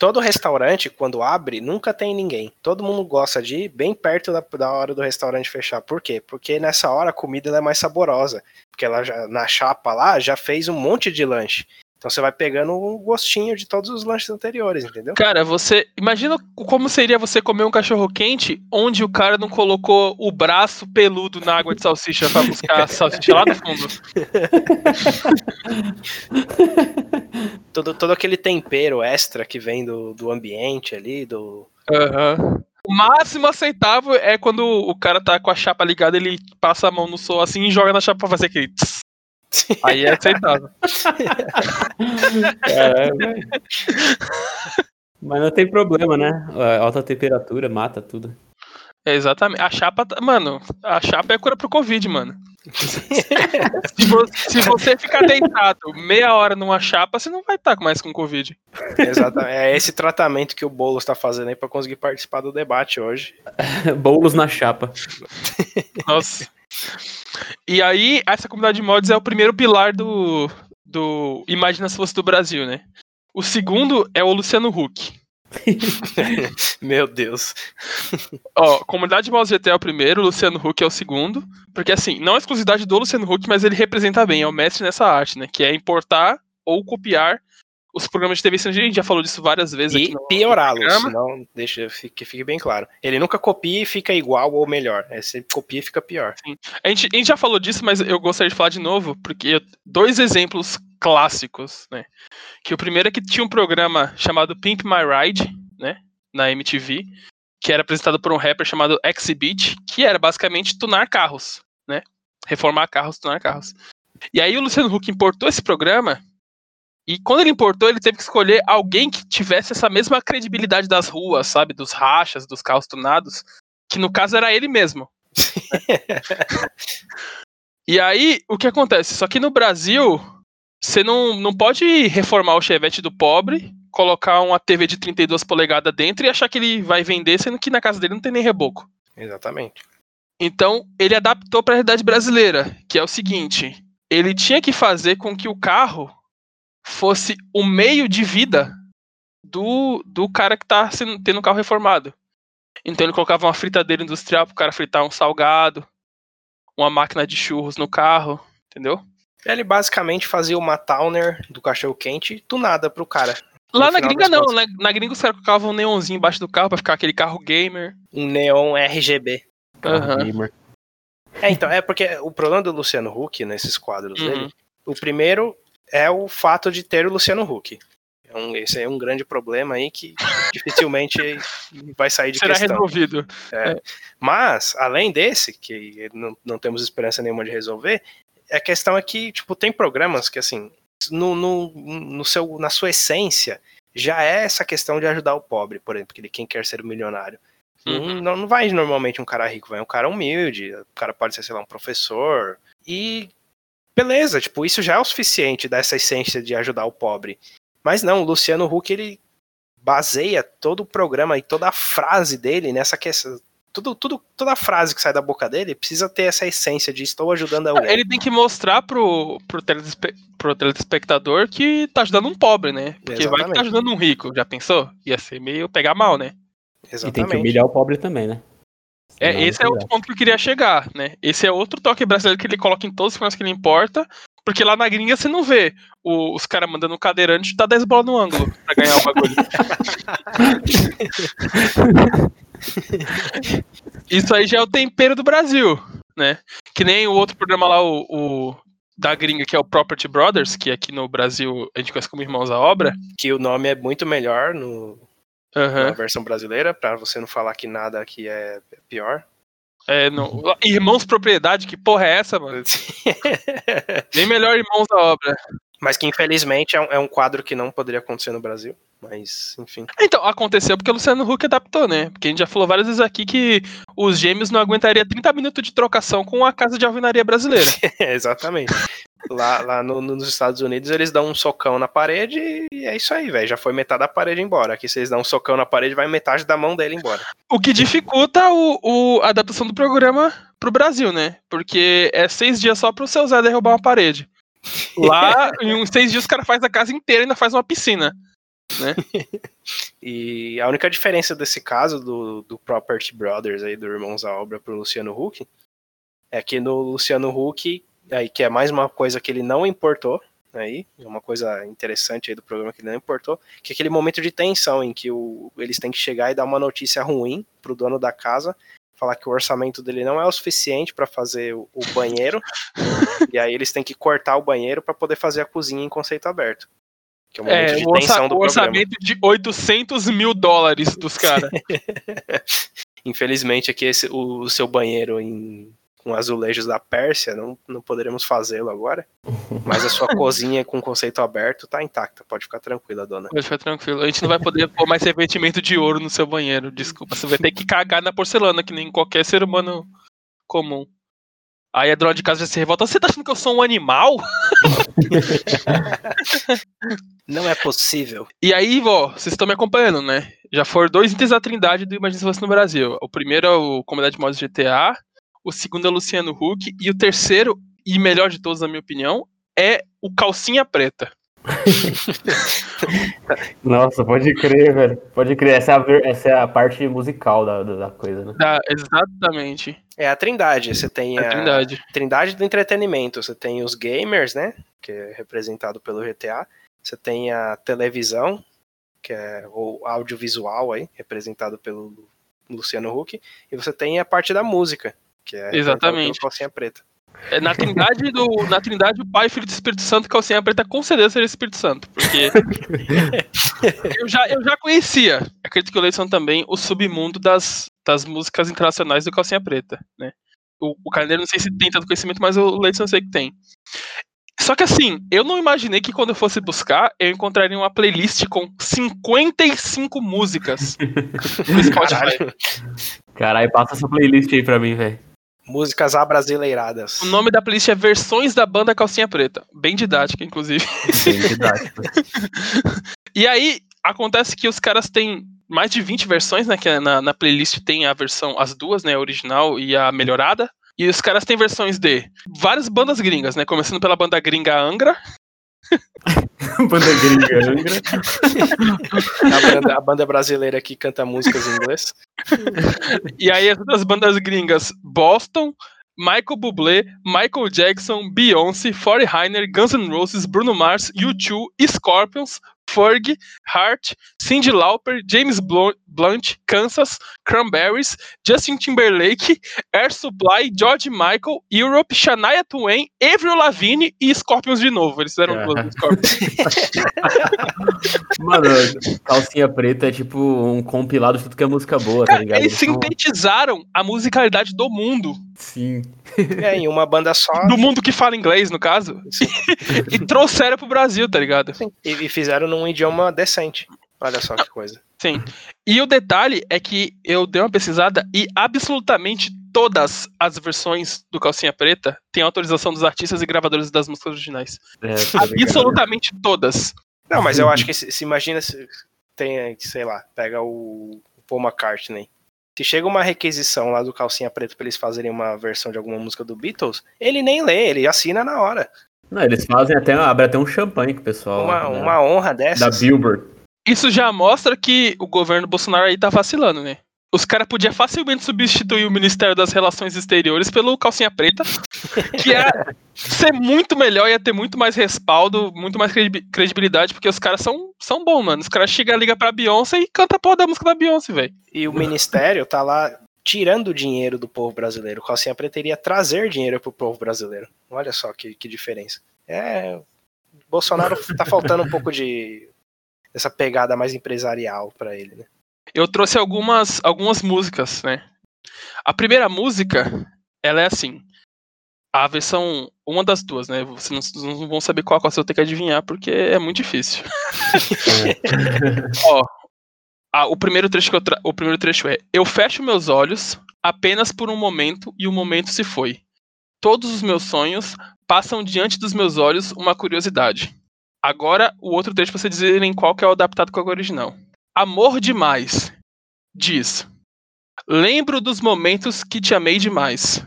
Todo restaurante, quando abre, nunca tem ninguém. Todo mundo gosta de ir bem perto da, da hora do restaurante fechar. Por quê? Porque nessa hora a comida é mais saborosa. Porque ela já, na chapa lá já fez um monte de lanche. Então você vai pegando o gostinho de todos os lanches anteriores, entendeu? Cara, você. Imagina como seria você comer um cachorro quente onde o cara não colocou o braço peludo na água de salsicha pra buscar a salsicha lá do fundo. <laughs> Todo, todo aquele tempero extra que vem do, do ambiente ali, do. Aham. O máximo aceitável é quando o cara tá com a chapa ligada, ele passa a mão no sol assim e joga na chapa pra fazer aquele. tss. Aí é aceitável. Mas não tem problema, né? A alta temperatura mata tudo. É, exatamente. A chapa, tá- mano, a chapa é cura pro Covid, mano. <laughs> se, vo- se você ficar deitado meia hora numa chapa, você não vai estar mais com Covid. Exatamente. É esse tratamento que o Boulos tá fazendo aí pra conseguir participar do debate hoje. <laughs> Bolos na chapa. Nossa. E aí, essa comunidade de mods é o primeiro pilar do, do Imagina se fosse do Brasil, né? O segundo é o Luciano Huck. <laughs> Meu Deus. Ó, comunidade de mods GT é o primeiro, o Luciano Huck é o segundo. Porque, assim, não é exclusividade do Luciano Huck, mas ele representa bem, é o mestre nessa arte, né? Que é importar ou copiar os programas de TV. A gente já falou disso várias vezes E piorá-los, senão deixa que fique bem claro. Ele nunca copia e fica igual ou melhor. É sempre copia e fica pior. A gente, a gente já falou disso, mas eu gostaria de falar de novo, porque dois exemplos clássicos, né? Que o primeiro é que tinha um programa chamado Pimp My Ride, né? Na MTV, que era apresentado por um rapper chamado Exhibit, que era basicamente tunar carros, né? Reformar carros, tunar carros. E aí o Luciano Huck importou esse programa, e quando ele importou, ele teve que escolher alguém que tivesse essa mesma credibilidade das ruas, sabe? Dos rachas, dos carros tunados, que no caso era ele mesmo. <laughs> E aí, o que acontece? Só que no Brasil, você não, não pode reformar o Chevette do pobre, colocar uma TV de 32 polegadas dentro e achar que ele vai vender, sendo que na casa dele não tem nem reboco. Exatamente. Então, ele adaptou para a realidade brasileira, que é o seguinte: ele tinha que fazer com que o carro fosse o meio de vida do, do cara que tá sendo, tendo o carro reformado. Então, ele colocava uma fritadeira industrial para o cara fritar um salgado, uma máquina de churros no carro, entendeu? Ele basicamente fazia uma Towner do cachorro quente tunada pro cara. Lá na gringa não, na, na gringa os caras colocavam um neonzinho embaixo do carro pra ficar aquele carro gamer. Um neon RGB. Aham. Gamer. É, então, é porque o problema do Luciano Huck nesses quadros Uhum. dele, o primeiro é o fato de ter o Luciano Huck. É um- esse é um grande problema aí que <laughs> dificilmente vai sair de Será questão. resolvido. Mas, além desse, que não, não temos esperança nenhuma de resolver, a questão é que, tipo, tem programas que, assim, no, no, no seu, na sua essência, já é essa questão de ajudar o pobre, por exemplo, que ele quem quer ser o milionário. Uhum. Não, não vai normalmente um cara rico, vai um cara humilde, o cara pode ser, sei lá, um professor. E beleza, tipo, isso já é o suficiente dessa essência de ajudar o pobre. Mas não, o Luciano Huck, ele baseia todo o programa e toda a frase dele nessa questão. Tudo, tudo, toda a frase que sai da boca dele precisa ter essa essência de estou ajudando alguém. Ele tem que mostrar pro, pro, telespe, pro telespectador que tá ajudando um pobre, né? Porque vai que Exatamente. tá ajudando um rico, já pensou? Ia ser meio pegar mal, né? E tem que Exatamente. humilhar o pobre também, né? É, Senão esse é não outro ponto que eu queria chegar, né? Esse é outro toque brasileiro que ele coloca em todos os programas que ele importa, porque lá na gringa você não vê o- os caras mandando um cadeirante dar 10 bolas no ângulo pra ganhar o bagulho. <laughs> Isso aí já é o tempero do Brasil, né? Que nem o outro programa lá, o, o da gringa, que é o Property Brothers, que aqui no Brasil a gente conhece como Irmãos à Obra. Que o nome é muito melhor no, Aham. na versão brasileira, pra você não falar que nada aqui é pior. É, no- Irmãos Propriedade, que porra é essa, mano? <laughs> Nem melhor Irmãos à Obra. Mas que infelizmente é um, é um quadro que não poderia acontecer no Brasil. Mas, enfim. Então, aconteceu porque o Luciano Huck adaptou, né? Porque a gente já falou várias vezes aqui que os gêmeos não aguentariam 30 minutos de trocação com a casa de alvenaria brasileira. <laughs> Exatamente. Lá, lá no- nos Estados Unidos eles dão um socão na parede e é isso aí, velho. Já foi metade da parede embora. Aqui se eles dão um socão na parede, vai metade da mão dele embora. O que dificulta o, o- a adaptação do programa pro Brasil, né? Porque é seis dias só pro seu Zé derrubar uma parede. Lá, <laughs> em uns seis dias, o cara faz a casa inteira e ainda faz uma piscina. <laughs> E a única diferença desse caso do, do Property Brothers aí, do Irmãos à Obra pro Luciano Huck, é que no Luciano Huck, aí, que é mais uma coisa que ele não importou, aí, é uma coisa interessante aí do programa que ele não importou, que é aquele momento de tensão em que o, eles têm que chegar e dar uma notícia ruim pro dono da casa, falar que o orçamento dele não é o suficiente para fazer o, o banheiro, <laughs> e aí eles têm que cortar o banheiro para poder fazer a cozinha em conceito aberto. Que é o momento É, de tensão do o programa. orçamento de 800 mil dólares dos <laughs> caras. Infelizmente aqui esse, o, o seu banheiro em com azulejos da Pérsia, não, não poderemos fazê-lo agora. Mas a sua <laughs> cozinha com conceito aberto tá intacta, pode ficar tranquila, dona. Pode ficar tranquilo. A gente não vai poder pôr mais revestimento de ouro no seu banheiro, desculpa. Você vai ter que cagar na porcelana, que nem qualquer ser humano comum. Aí a dona de casa já se revolta. Você tá achando que eu sou um animal? <laughs> Não é possível. E aí, vó, vocês estão me acompanhando, né? Já foram dois itens da trindade do Imagina se fosse no Brasil. O primeiro é o Comunidade Mods GTA, o segundo é o Luciano Huck, e o terceiro, e melhor de todos, na minha opinião, é o Calcinha Preta. <laughs> Nossa, pode crer, velho. Pode crer. Essa é a, essa é a parte musical da, da coisa, né? Ah, exatamente. É a trindade. Você tem a, a trindade. trindade do entretenimento. Você tem os gamers, né? Que é representado pelo GTA. Você tem a televisão, que é o audiovisual aí, representado pelo Luciano Huck. E você tem a parte da música, que é Exatamente. Calcinha Preta. É, na trindade do. Na trindade, o Pai, Filho do Espírito Santo, Calcinha Preta, com certeza seria Espírito Santo. Porque. <laughs> eu, já, eu já conhecia, acredito que o Leison também, o submundo das, das músicas internacionais do Calcinha Preta, né? O, o Carneiro não sei se tem tanto conhecimento, mas o Leison eu sei que tem. Só que assim, eu não imaginei que quando eu fosse buscar, eu encontraria uma playlist com 55 músicas <laughs> no Spotify. Caralho, passa essa playlist aí pra mim, velho. Músicas abrasileiradas. O nome da playlist é Versões da Banda Calcinha Preta. Bem didática, inclusive. Bem didático. <laughs> E aí, acontece que os caras têm mais de 20 versões, né? Que na, na playlist tem a versão, as duas, né? A original e a melhorada. E os caras têm versões de várias bandas gringas, né? Começando pela banda gringa Angra. <laughs> Banda gringa, Angra. A banda, a banda brasileira que canta músicas em inglês. E aí as outras bandas gringas Boston, Michael Bublé, Michael Jackson, Beyoncé, Foreigner, Guns N' Roses, Bruno Mars, U2, Scorpions, Ferg, Hart, Cyndi Lauper, James Blunt, Blunt, Kansas, Cranberries, Justin Timberlake, Air Supply, George Michael, Europe, Shania Twain, Avril Lavigne e Scorpions de novo. Eles fizeram duas do Scorpions. <laughs> Mano, calcinha preta é tipo um compilado de tudo que é música boa, tá ligado? eles sintetizaram a musicalidade do mundo. Sim. É, em uma banda só. Do mundo que fala inglês, no caso. <laughs> e trouxeram pro Brasil, tá ligado? E, e fizeram num idioma decente. Olha só que coisa. Sim. E o detalhe é que eu dei uma pesquisada e absolutamente todas as versões do Calcinha Preta têm autorização dos artistas e gravadores das músicas originais. É, tá? Absolutamente todas. Não, mas eu acho que se, se imagina se tem, sei lá, pega o, o Paul McCartney. Se chega uma requisição lá do Calcinha Preta pra eles fazerem uma versão de alguma música do Beatles, ele nem lê, ele assina na hora. Não, eles fazem até, abre até um champanhe com o pessoal. Uma, da, uma honra da dessas. Billboard. Isso já mostra que o governo Bolsonaro aí tá vacilando, né? Os caras podiam facilmente substituir o Ministério das Relações Exteriores pelo Calcinha Preta, que ia ser muito melhor, ia ter muito mais respaldo, muito mais credi- credibilidade, porque os caras são, são bons, mano. Os caras chegam, ligam pra Beyoncé e canta a porra da música da Beyoncé, velho. E o ministério tá lá tirando dinheiro do povo brasileiro. O Calcinha Preta iria trazer dinheiro pro povo brasileiro. Olha só que, que diferença. É. Bolsonaro tá faltando um pouco de. Essa pegada mais empresarial pra ele, né? Eu trouxe algumas, algumas músicas, né? A primeira música, ela é assim. A versão. Uma das duas, né? Vocês não, não vão saber qual, qual você vai ter que adivinhar, porque é muito difícil. <laughs> Ó. ah, o, primeiro trecho que eu tra- o primeiro trecho é: Eu fecho meus olhos apenas por um momento e o momento se foi. Todos os meus sonhos passam diante dos meus olhos uma curiosidade. Agora, o outro trecho pra vocês dizerem qual que é o adaptado com a original. Amor demais. Diz. Lembro dos momentos que te amei demais.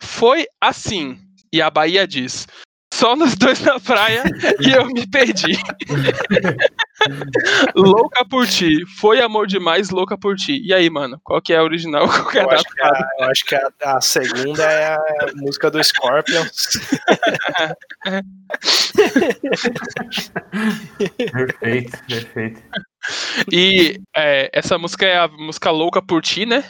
Foi assim. E a Bahia diz. Só nos dois na praia <laughs> e eu me perdi. <laughs> louca por ti. Foi amor demais, louca por ti. E aí, mano? Qual que é a original? <laughs> Qual que é Eu acho que a, eu acho que a, a segunda é a música do Scorpions. <laughs> Perfeito, perfeito. E é, essa música é a música Louca por Ti, né?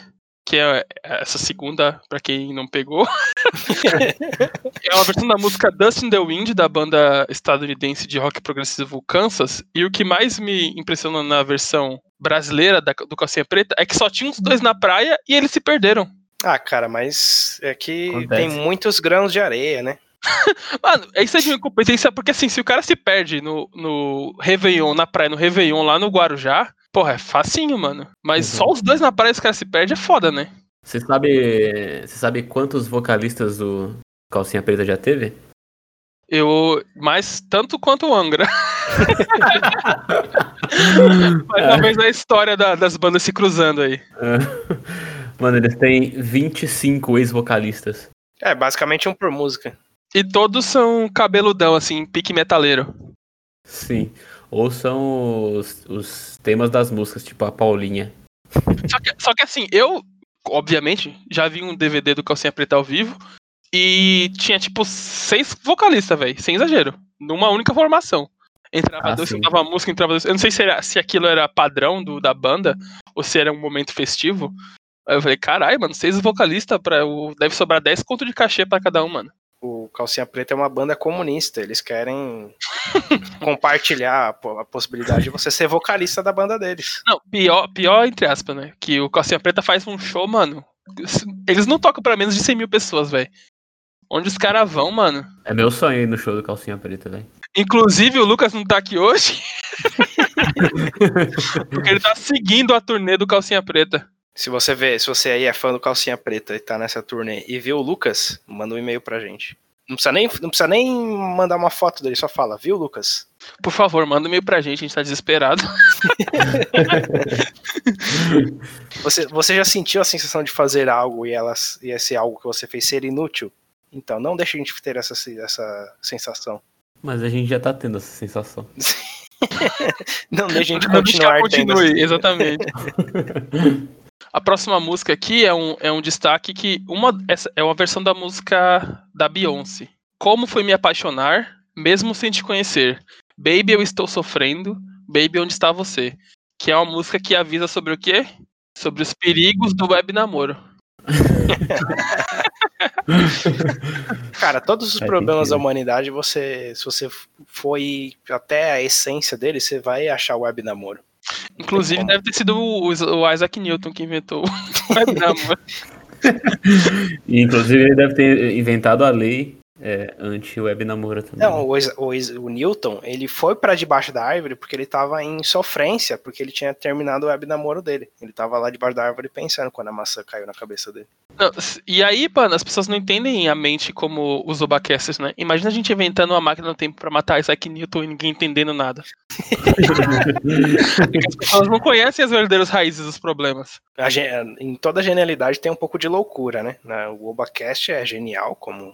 Que é essa segunda, pra quem não pegou. <laughs> é uma versão da música Dust in the Wind, da banda estadunidense de rock progressivo Kansas. E o que mais me impressionou na versão brasileira da- do Calcinha Preta é que só tinha os dois na praia e eles se perderam. Ah, cara, mas é que Acontece. tem muitos grãos de areia, né? <laughs> Mano, isso é de incompetência, porque assim, se o cara se perde no, no Réveillon, na praia, no Réveillon, lá no Guarujá, porra, é facinho, mano. Mas Uhum. só os dois na praia, esse cara se perde, é foda, né? Você sabe. Você sabe quantos vocalistas o Calcinha Preta já teve? Eu. Mais tanto quanto o Angra. Mas É. talvez a história da- das bandas se cruzando aí. Mano, eles têm 25 ex-vocalistas. É, basicamente um por música. E todos são cabeludão, assim, pique metaleiro. Sim. Ou são os, os temas das músicas, tipo a Paulinha. Só que, só que assim, eu, obviamente, já vi um DVD do Calcinha Preta ao vivo e tinha, tipo, seis vocalistas, velho, sem exagero, numa única formação. Entrava Ah, dois, sim. cantava música, entrava dois. Eu não sei se, era, se aquilo era padrão do, da banda ou se era um momento festivo. Aí eu falei, caralho, mano, seis vocalistas, pra, deve sobrar 10 conto de cachê pra cada um, mano. O Calcinha Preta é uma banda comunista. Eles querem <laughs> compartilhar a, po- a possibilidade de você ser vocalista da banda deles. Não, pior, pior entre aspas, né? Que o Calcinha Preta faz um show, mano. Eles não tocam pra menos de 100 mil pessoas, velho. Onde os caras vão, mano? É meu sonho ir no show do Calcinha Preta, velho. Inclusive, o Lucas não tá aqui hoje. <laughs> porque ele tá seguindo a turnê do Calcinha Preta. Se você vê, se você aí é fã do Calcinha Preta e tá nessa turnê e viu o Lucas, manda um e-mail pra gente. Não precisa, nem, não precisa nem mandar uma foto dele, só fala, viu, Lucas? Por favor, manda um e-mail pra gente, a gente tá desesperado. <laughs> Você, você já sentiu a sensação de fazer algo e elas, e esse algo que você fez ser inútil? Então, não deixe a gente ter essa, essa sensação. Mas a gente já tá tendo essa sensação. <laughs> Não deixe a gente Não deixa continuar tendo continue, essa- exatamente. <laughs> A próxima música aqui é um, é um destaque que uma, essa é uma versão da música da Beyoncé. Como foi me apaixonar, mesmo sem te conhecer? Baby, eu estou sofrendo. Baby, onde está você? Que é uma música que avisa sobre o quê? Sobre os perigos do web namoro. <laughs> Cara, todos os problemas da humanidade, você, se você foi até a essência dele, você vai achar o web namoro. Inclusive, deve ter sido o, o Isaac Newton que inventou o <laughs> inclusive, ele deve ter inventado a lei é, anti-web namoro também. Não, o, Is- o, Is- o Newton, ele foi pra debaixo da árvore porque ele tava em sofrência, porque ele tinha terminado o web namoro dele. Ele tava lá debaixo da árvore pensando quando a maçã caiu na cabeça dele. Não, e aí, mano, as pessoas não entendem a mente como os Obacasters, né? Imagina a gente inventando uma máquina no tempo pra matar Isaac Newton e ninguém entendendo nada. <laughs> As pessoas não conhecem as verdadeiras raízes dos problemas. A em toda genialidade tem um pouco de loucura, né? O Obacast é genial, como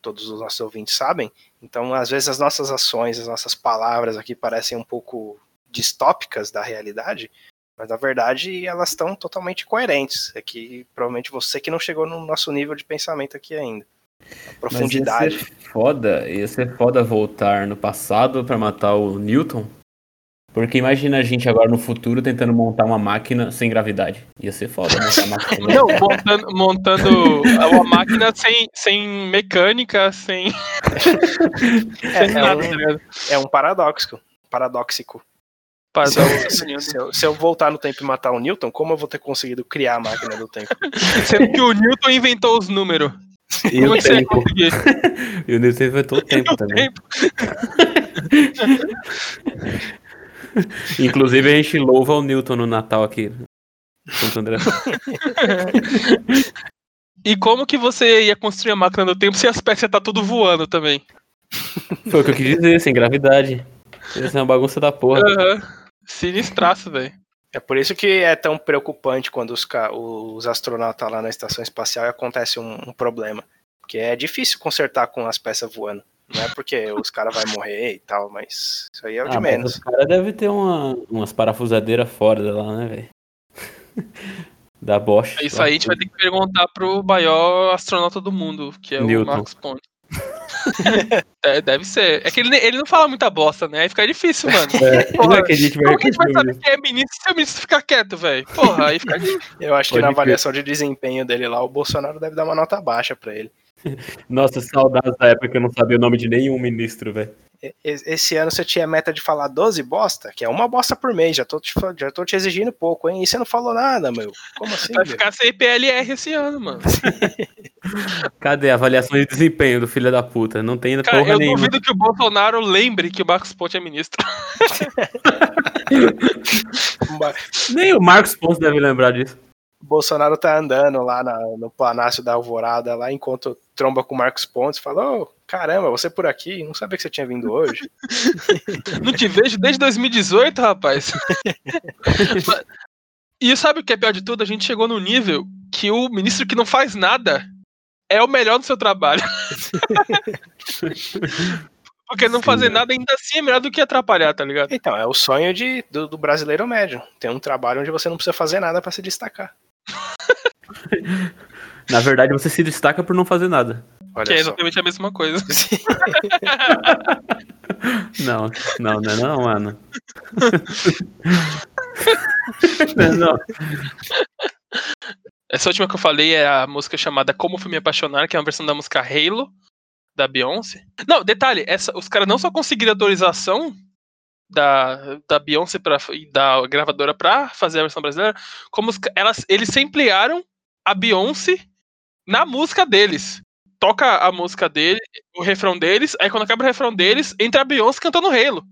todos os nossos ouvintes sabem. Então, às vezes, as nossas ações, as nossas palavras aqui parecem um pouco distópicas da realidade, mas na verdade elas estão totalmente coerentes. É que provavelmente você que não chegou no nosso nível de pensamento aqui ainda. A Mas profundidade. Ia ser foda, ia ser foda voltar no passado pra matar o Newton. Porque imagina a gente agora no futuro tentando montar uma máquina sem gravidade. Ia ser foda montar uma máquina. Não, montando, montando uma máquina sem, sem mecânica, sem, <laughs> É, sem é nada, um- tá? É um paradoxo. Paradóxico. Pardon. Se eu, se eu- se eu voltar no tempo e matar o Newton, como eu vou ter conseguido criar a máquina do tempo? Sendo que o Newton inventou os números. E Como o é tempo. <laughs> E o Newton inventou o tempo <laughs> O também. tempo. <laughs> Inclusive a gente louva o Newton no Natal aqui. <laughs> E como que você ia construir a máquina do tempo se as peças tá tudo voando também? Foi o que eu quis dizer, sem gravidade. Ia ser uma bagunça da porra. Aham. Sinistraço, velho. É por isso que é tão preocupante quando os, os astronautas lá na estação espacial e acontece um, um problema. Porque é difícil consertar com as peças voando. Não é porque os caras vão morrer e tal, mas isso aí é o de Ah, mas menos. os caras devem ter uma, umas parafusadeiras fora lá, né, velho? <laughs> Da Bosch. Isso aí a gente vai ter que perguntar pro maior astronauta do mundo, que é Newton. o Marcos Ponte. É, deve ser. É que ele, ele não fala muita bosta, né? Aí fica difícil, mano. <laughs> É, Porra, é que a gente vai Como que a gente vai saber quem é ministro se o ministro ficar quieto, velho? Porra, aí fica difícil. Eu acho que Pode na crer. avaliação de desempenho dele lá, o Bolsonaro deve dar uma nota baixa pra ele. <laughs> Nossa, saudades da época que eu não sabia o nome de nenhum ministro, velho. Esse ano você tinha meta de falar 12 bosta, que é uma bosta por mês. Já tô te, já tô te exigindo pouco, hein? E você não falou nada, meu. Como assim? Vai meu? ficar sem PLR esse ano, mano. <laughs> Cadê a avaliação de desempenho do filho da puta? Não tem Cara, porra eu nenhuma. duvido que o Bolsonaro lembre que o Marcos Ponte é ministro. <laughs> Nem o Marcos Pontes deve lembrar disso. Bolsonaro tá andando lá na- no Palácio da Alvorada, lá enquanto tromba com o Marcos Pontes, fala: Ô, caramba, você por aqui? Não sabia que você tinha vindo hoje. <laughs> Não te vejo desde 2018, rapaz. <laughs> E sabe o que é pior de tudo? A gente chegou no nível que o ministro que não faz nada é o melhor no seu trabalho. <laughs> Porque não Sim, fazer né? nada ainda assim é melhor do que atrapalhar, tá ligado? Então, é o sonho de, do, do brasileiro médio. Tem um trabalho onde você não precisa fazer nada pra se destacar. <laughs> Na verdade, você se destaca por não fazer nada. Olha Que é só. exatamente a mesma coisa. <laughs> Não, não, não é não, mano. <laughs> Não é não. Essa última que eu falei é a música chamada Como Fui Me Apaixonar, que é uma versão da música Halo, da Beyoncé. Não, detalhe, essa, os caras não só conseguiram autorização da, da Beyoncé pra, e da gravadora pra fazer a versão brasileira, como os elas, eles samplearam a Beyoncé na música deles. Toca a música dele, o refrão deles, aí quando acaba o refrão deles, entra a Beyoncé cantando Halo.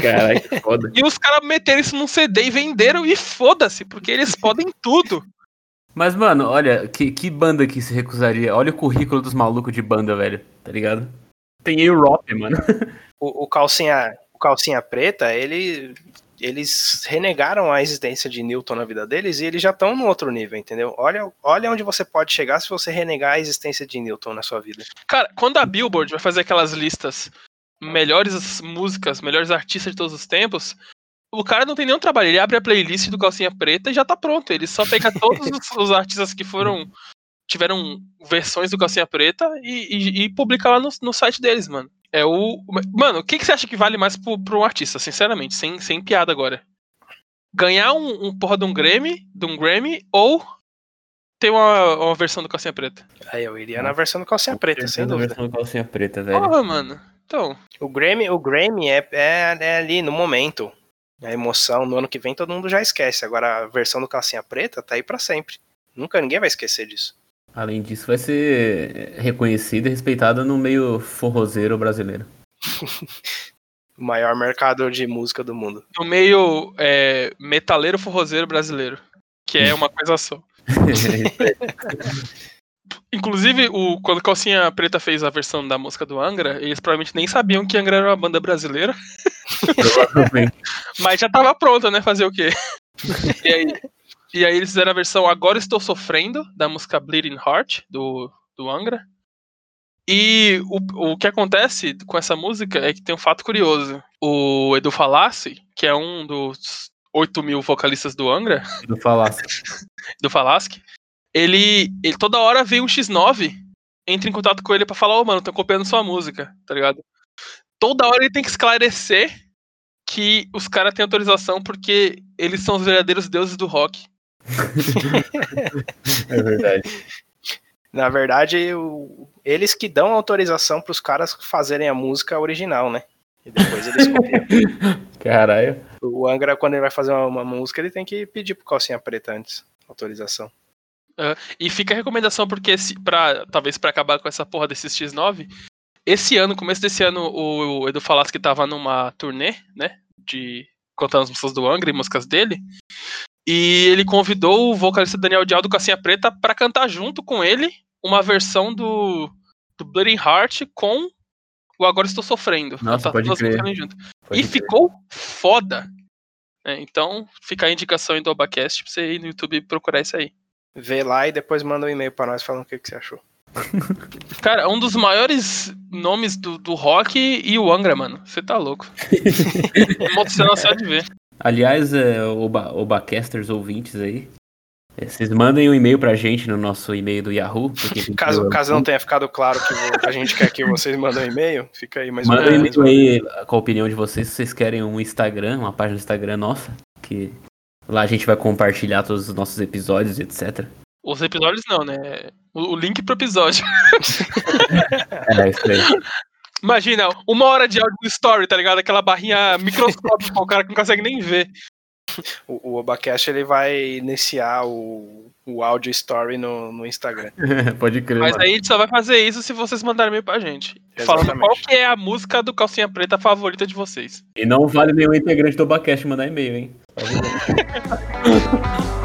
Caralho, que foda. <laughs> E os caras meteram isso num CD e venderam e foda-se, porque eles podem tudo. Mas, mano, olha, que, que banda que se recusaria? Olha o currículo dos malucos de banda, velho, tá ligado? Tem Europe, mano. O, o calcinha, o calcinha preta, ele, eles renegaram a existência de Newton na vida deles e eles já estão no outro nível, entendeu? Olha, olha onde você pode chegar se você renegar a existência de Newton na sua vida. Cara, quando a Billboard vai fazer aquelas listas melhores músicas, melhores artistas de todos os tempos, o cara não tem nenhum trabalho. Ele abre a playlist do Calcinha Preta e já tá pronto. Ele só pega todos os, <laughs> artistas que foram. tiveram versões do Calcinha Preta e, e- e publica lá no, no site deles, mano. É o. Mano, o que, que você acha que vale mais pro, pro um artista, sinceramente, sem, sem piada agora? Ganhar um, um porra de um Grammy, de um Grammy, ou ter uma, uma versão do Calcinha Preta? Aí eu iria na versão do calcinha preta, sem dúvida. versão do calcinha preta, velho. Porra, mano. Então. O Grammy, o Grammy é, é, é ali no momento. A emoção, no ano que vem todo mundo já esquece. Agora a versão do calcinha preta tá aí pra sempre. Nunca ninguém vai esquecer disso. Além disso, vai ser reconhecida e respeitada no meio forrozeiro brasileiro. <laughs> O maior mercado de música do mundo. no meio é, metaleiro forrozeiro brasileiro. Que é uma coisa só. <laughs> Inclusive, o, quando Calcinha Preta fez a versão da música do Angra, eles provavelmente nem sabiam que Angra era uma banda brasileira, <laughs> Provavelmente. mas já tava pronta, né? Fazer o quê? e, aí, e aí eles fizeram a versão Agora Estou Sofrendo, da música Bleeding Heart, do, do Angra. E o, o que acontece com essa música é que tem um fato curioso. O Edu Falassi, que é um dos 8 mil vocalistas do Angra, Do falasse. <laughs> do Falaschi, ele, ele toda hora vê um X9, entra em contato com ele pra falar, ô mano, tô copiando sua música, tá ligado? Toda hora ele tem que esclarecer que os caras têm autorização porque eles são os verdadeiros deuses do rock. <laughs> É verdade. Na verdade, o- eles que dão autorização pros caras fazerem a música original, né? E depois eles copiam. <laughs> Caralho. O Angra, quando ele vai fazer uma, uma música, ele tem que pedir pro calcinha preta antes. Autorização. E fica a recomendação porque se, pra, talvez pra acabar com essa porra desses X9, esse ano, começo desse ano, o, o Edu Falaschi que tava numa turnê, né, de contando as músicas do Angra e músicas dele, e ele convidou o vocalista Daniel Dial do Cassinha Preta pra cantar junto com ele uma versão do, do Bleeding Heart com o Agora Estou Sofrendo. Nossa, pode crer. junto. Pode e crer. ficou foda. É, então, fica a indicação aí do Obacast pra você ir no YouTube procurar isso aí. Vê lá e depois manda um e-mail pra nós falando o que, que você achou. <laughs> Cara, um dos maiores nomes do, do rock e o Angra, mano. Você tá louco. <laughs> Emocional só de ver. Aliás, é, Oba, Obacasters ouvintes aí, é, vocês mandem um e-mail pra gente no nosso e-mail do Yahoo. <laughs> Caso, caso não tenha ficado claro que a gente quer que vocês mandem um e-mail, fica aí mais um Manda um e-mail aí com a opinião de vocês, se vocês querem um Instagram, uma página do Instagram nossa, que lá a gente vai compartilhar todos os nossos episódios, etc. Os episódios não, né? O, o link pro episódio. <laughs> É, isso aí. Imagina, uma hora de áudio no story, tá ligado? Aquela barrinha microscópica, o cara que não consegue nem ver. O, o Obacast ele vai iniciar o, o áudio story no, no Instagram. <laughs> Pode crer. Mas mano. aí a gente só vai fazer isso se vocês mandarem e-mail pra gente. Falando Exatamente. qual que é a música do Calcinha Preta favorita de vocês. E não vale nenhum integrante do Obacast mandar e-mail, hein? <laughs>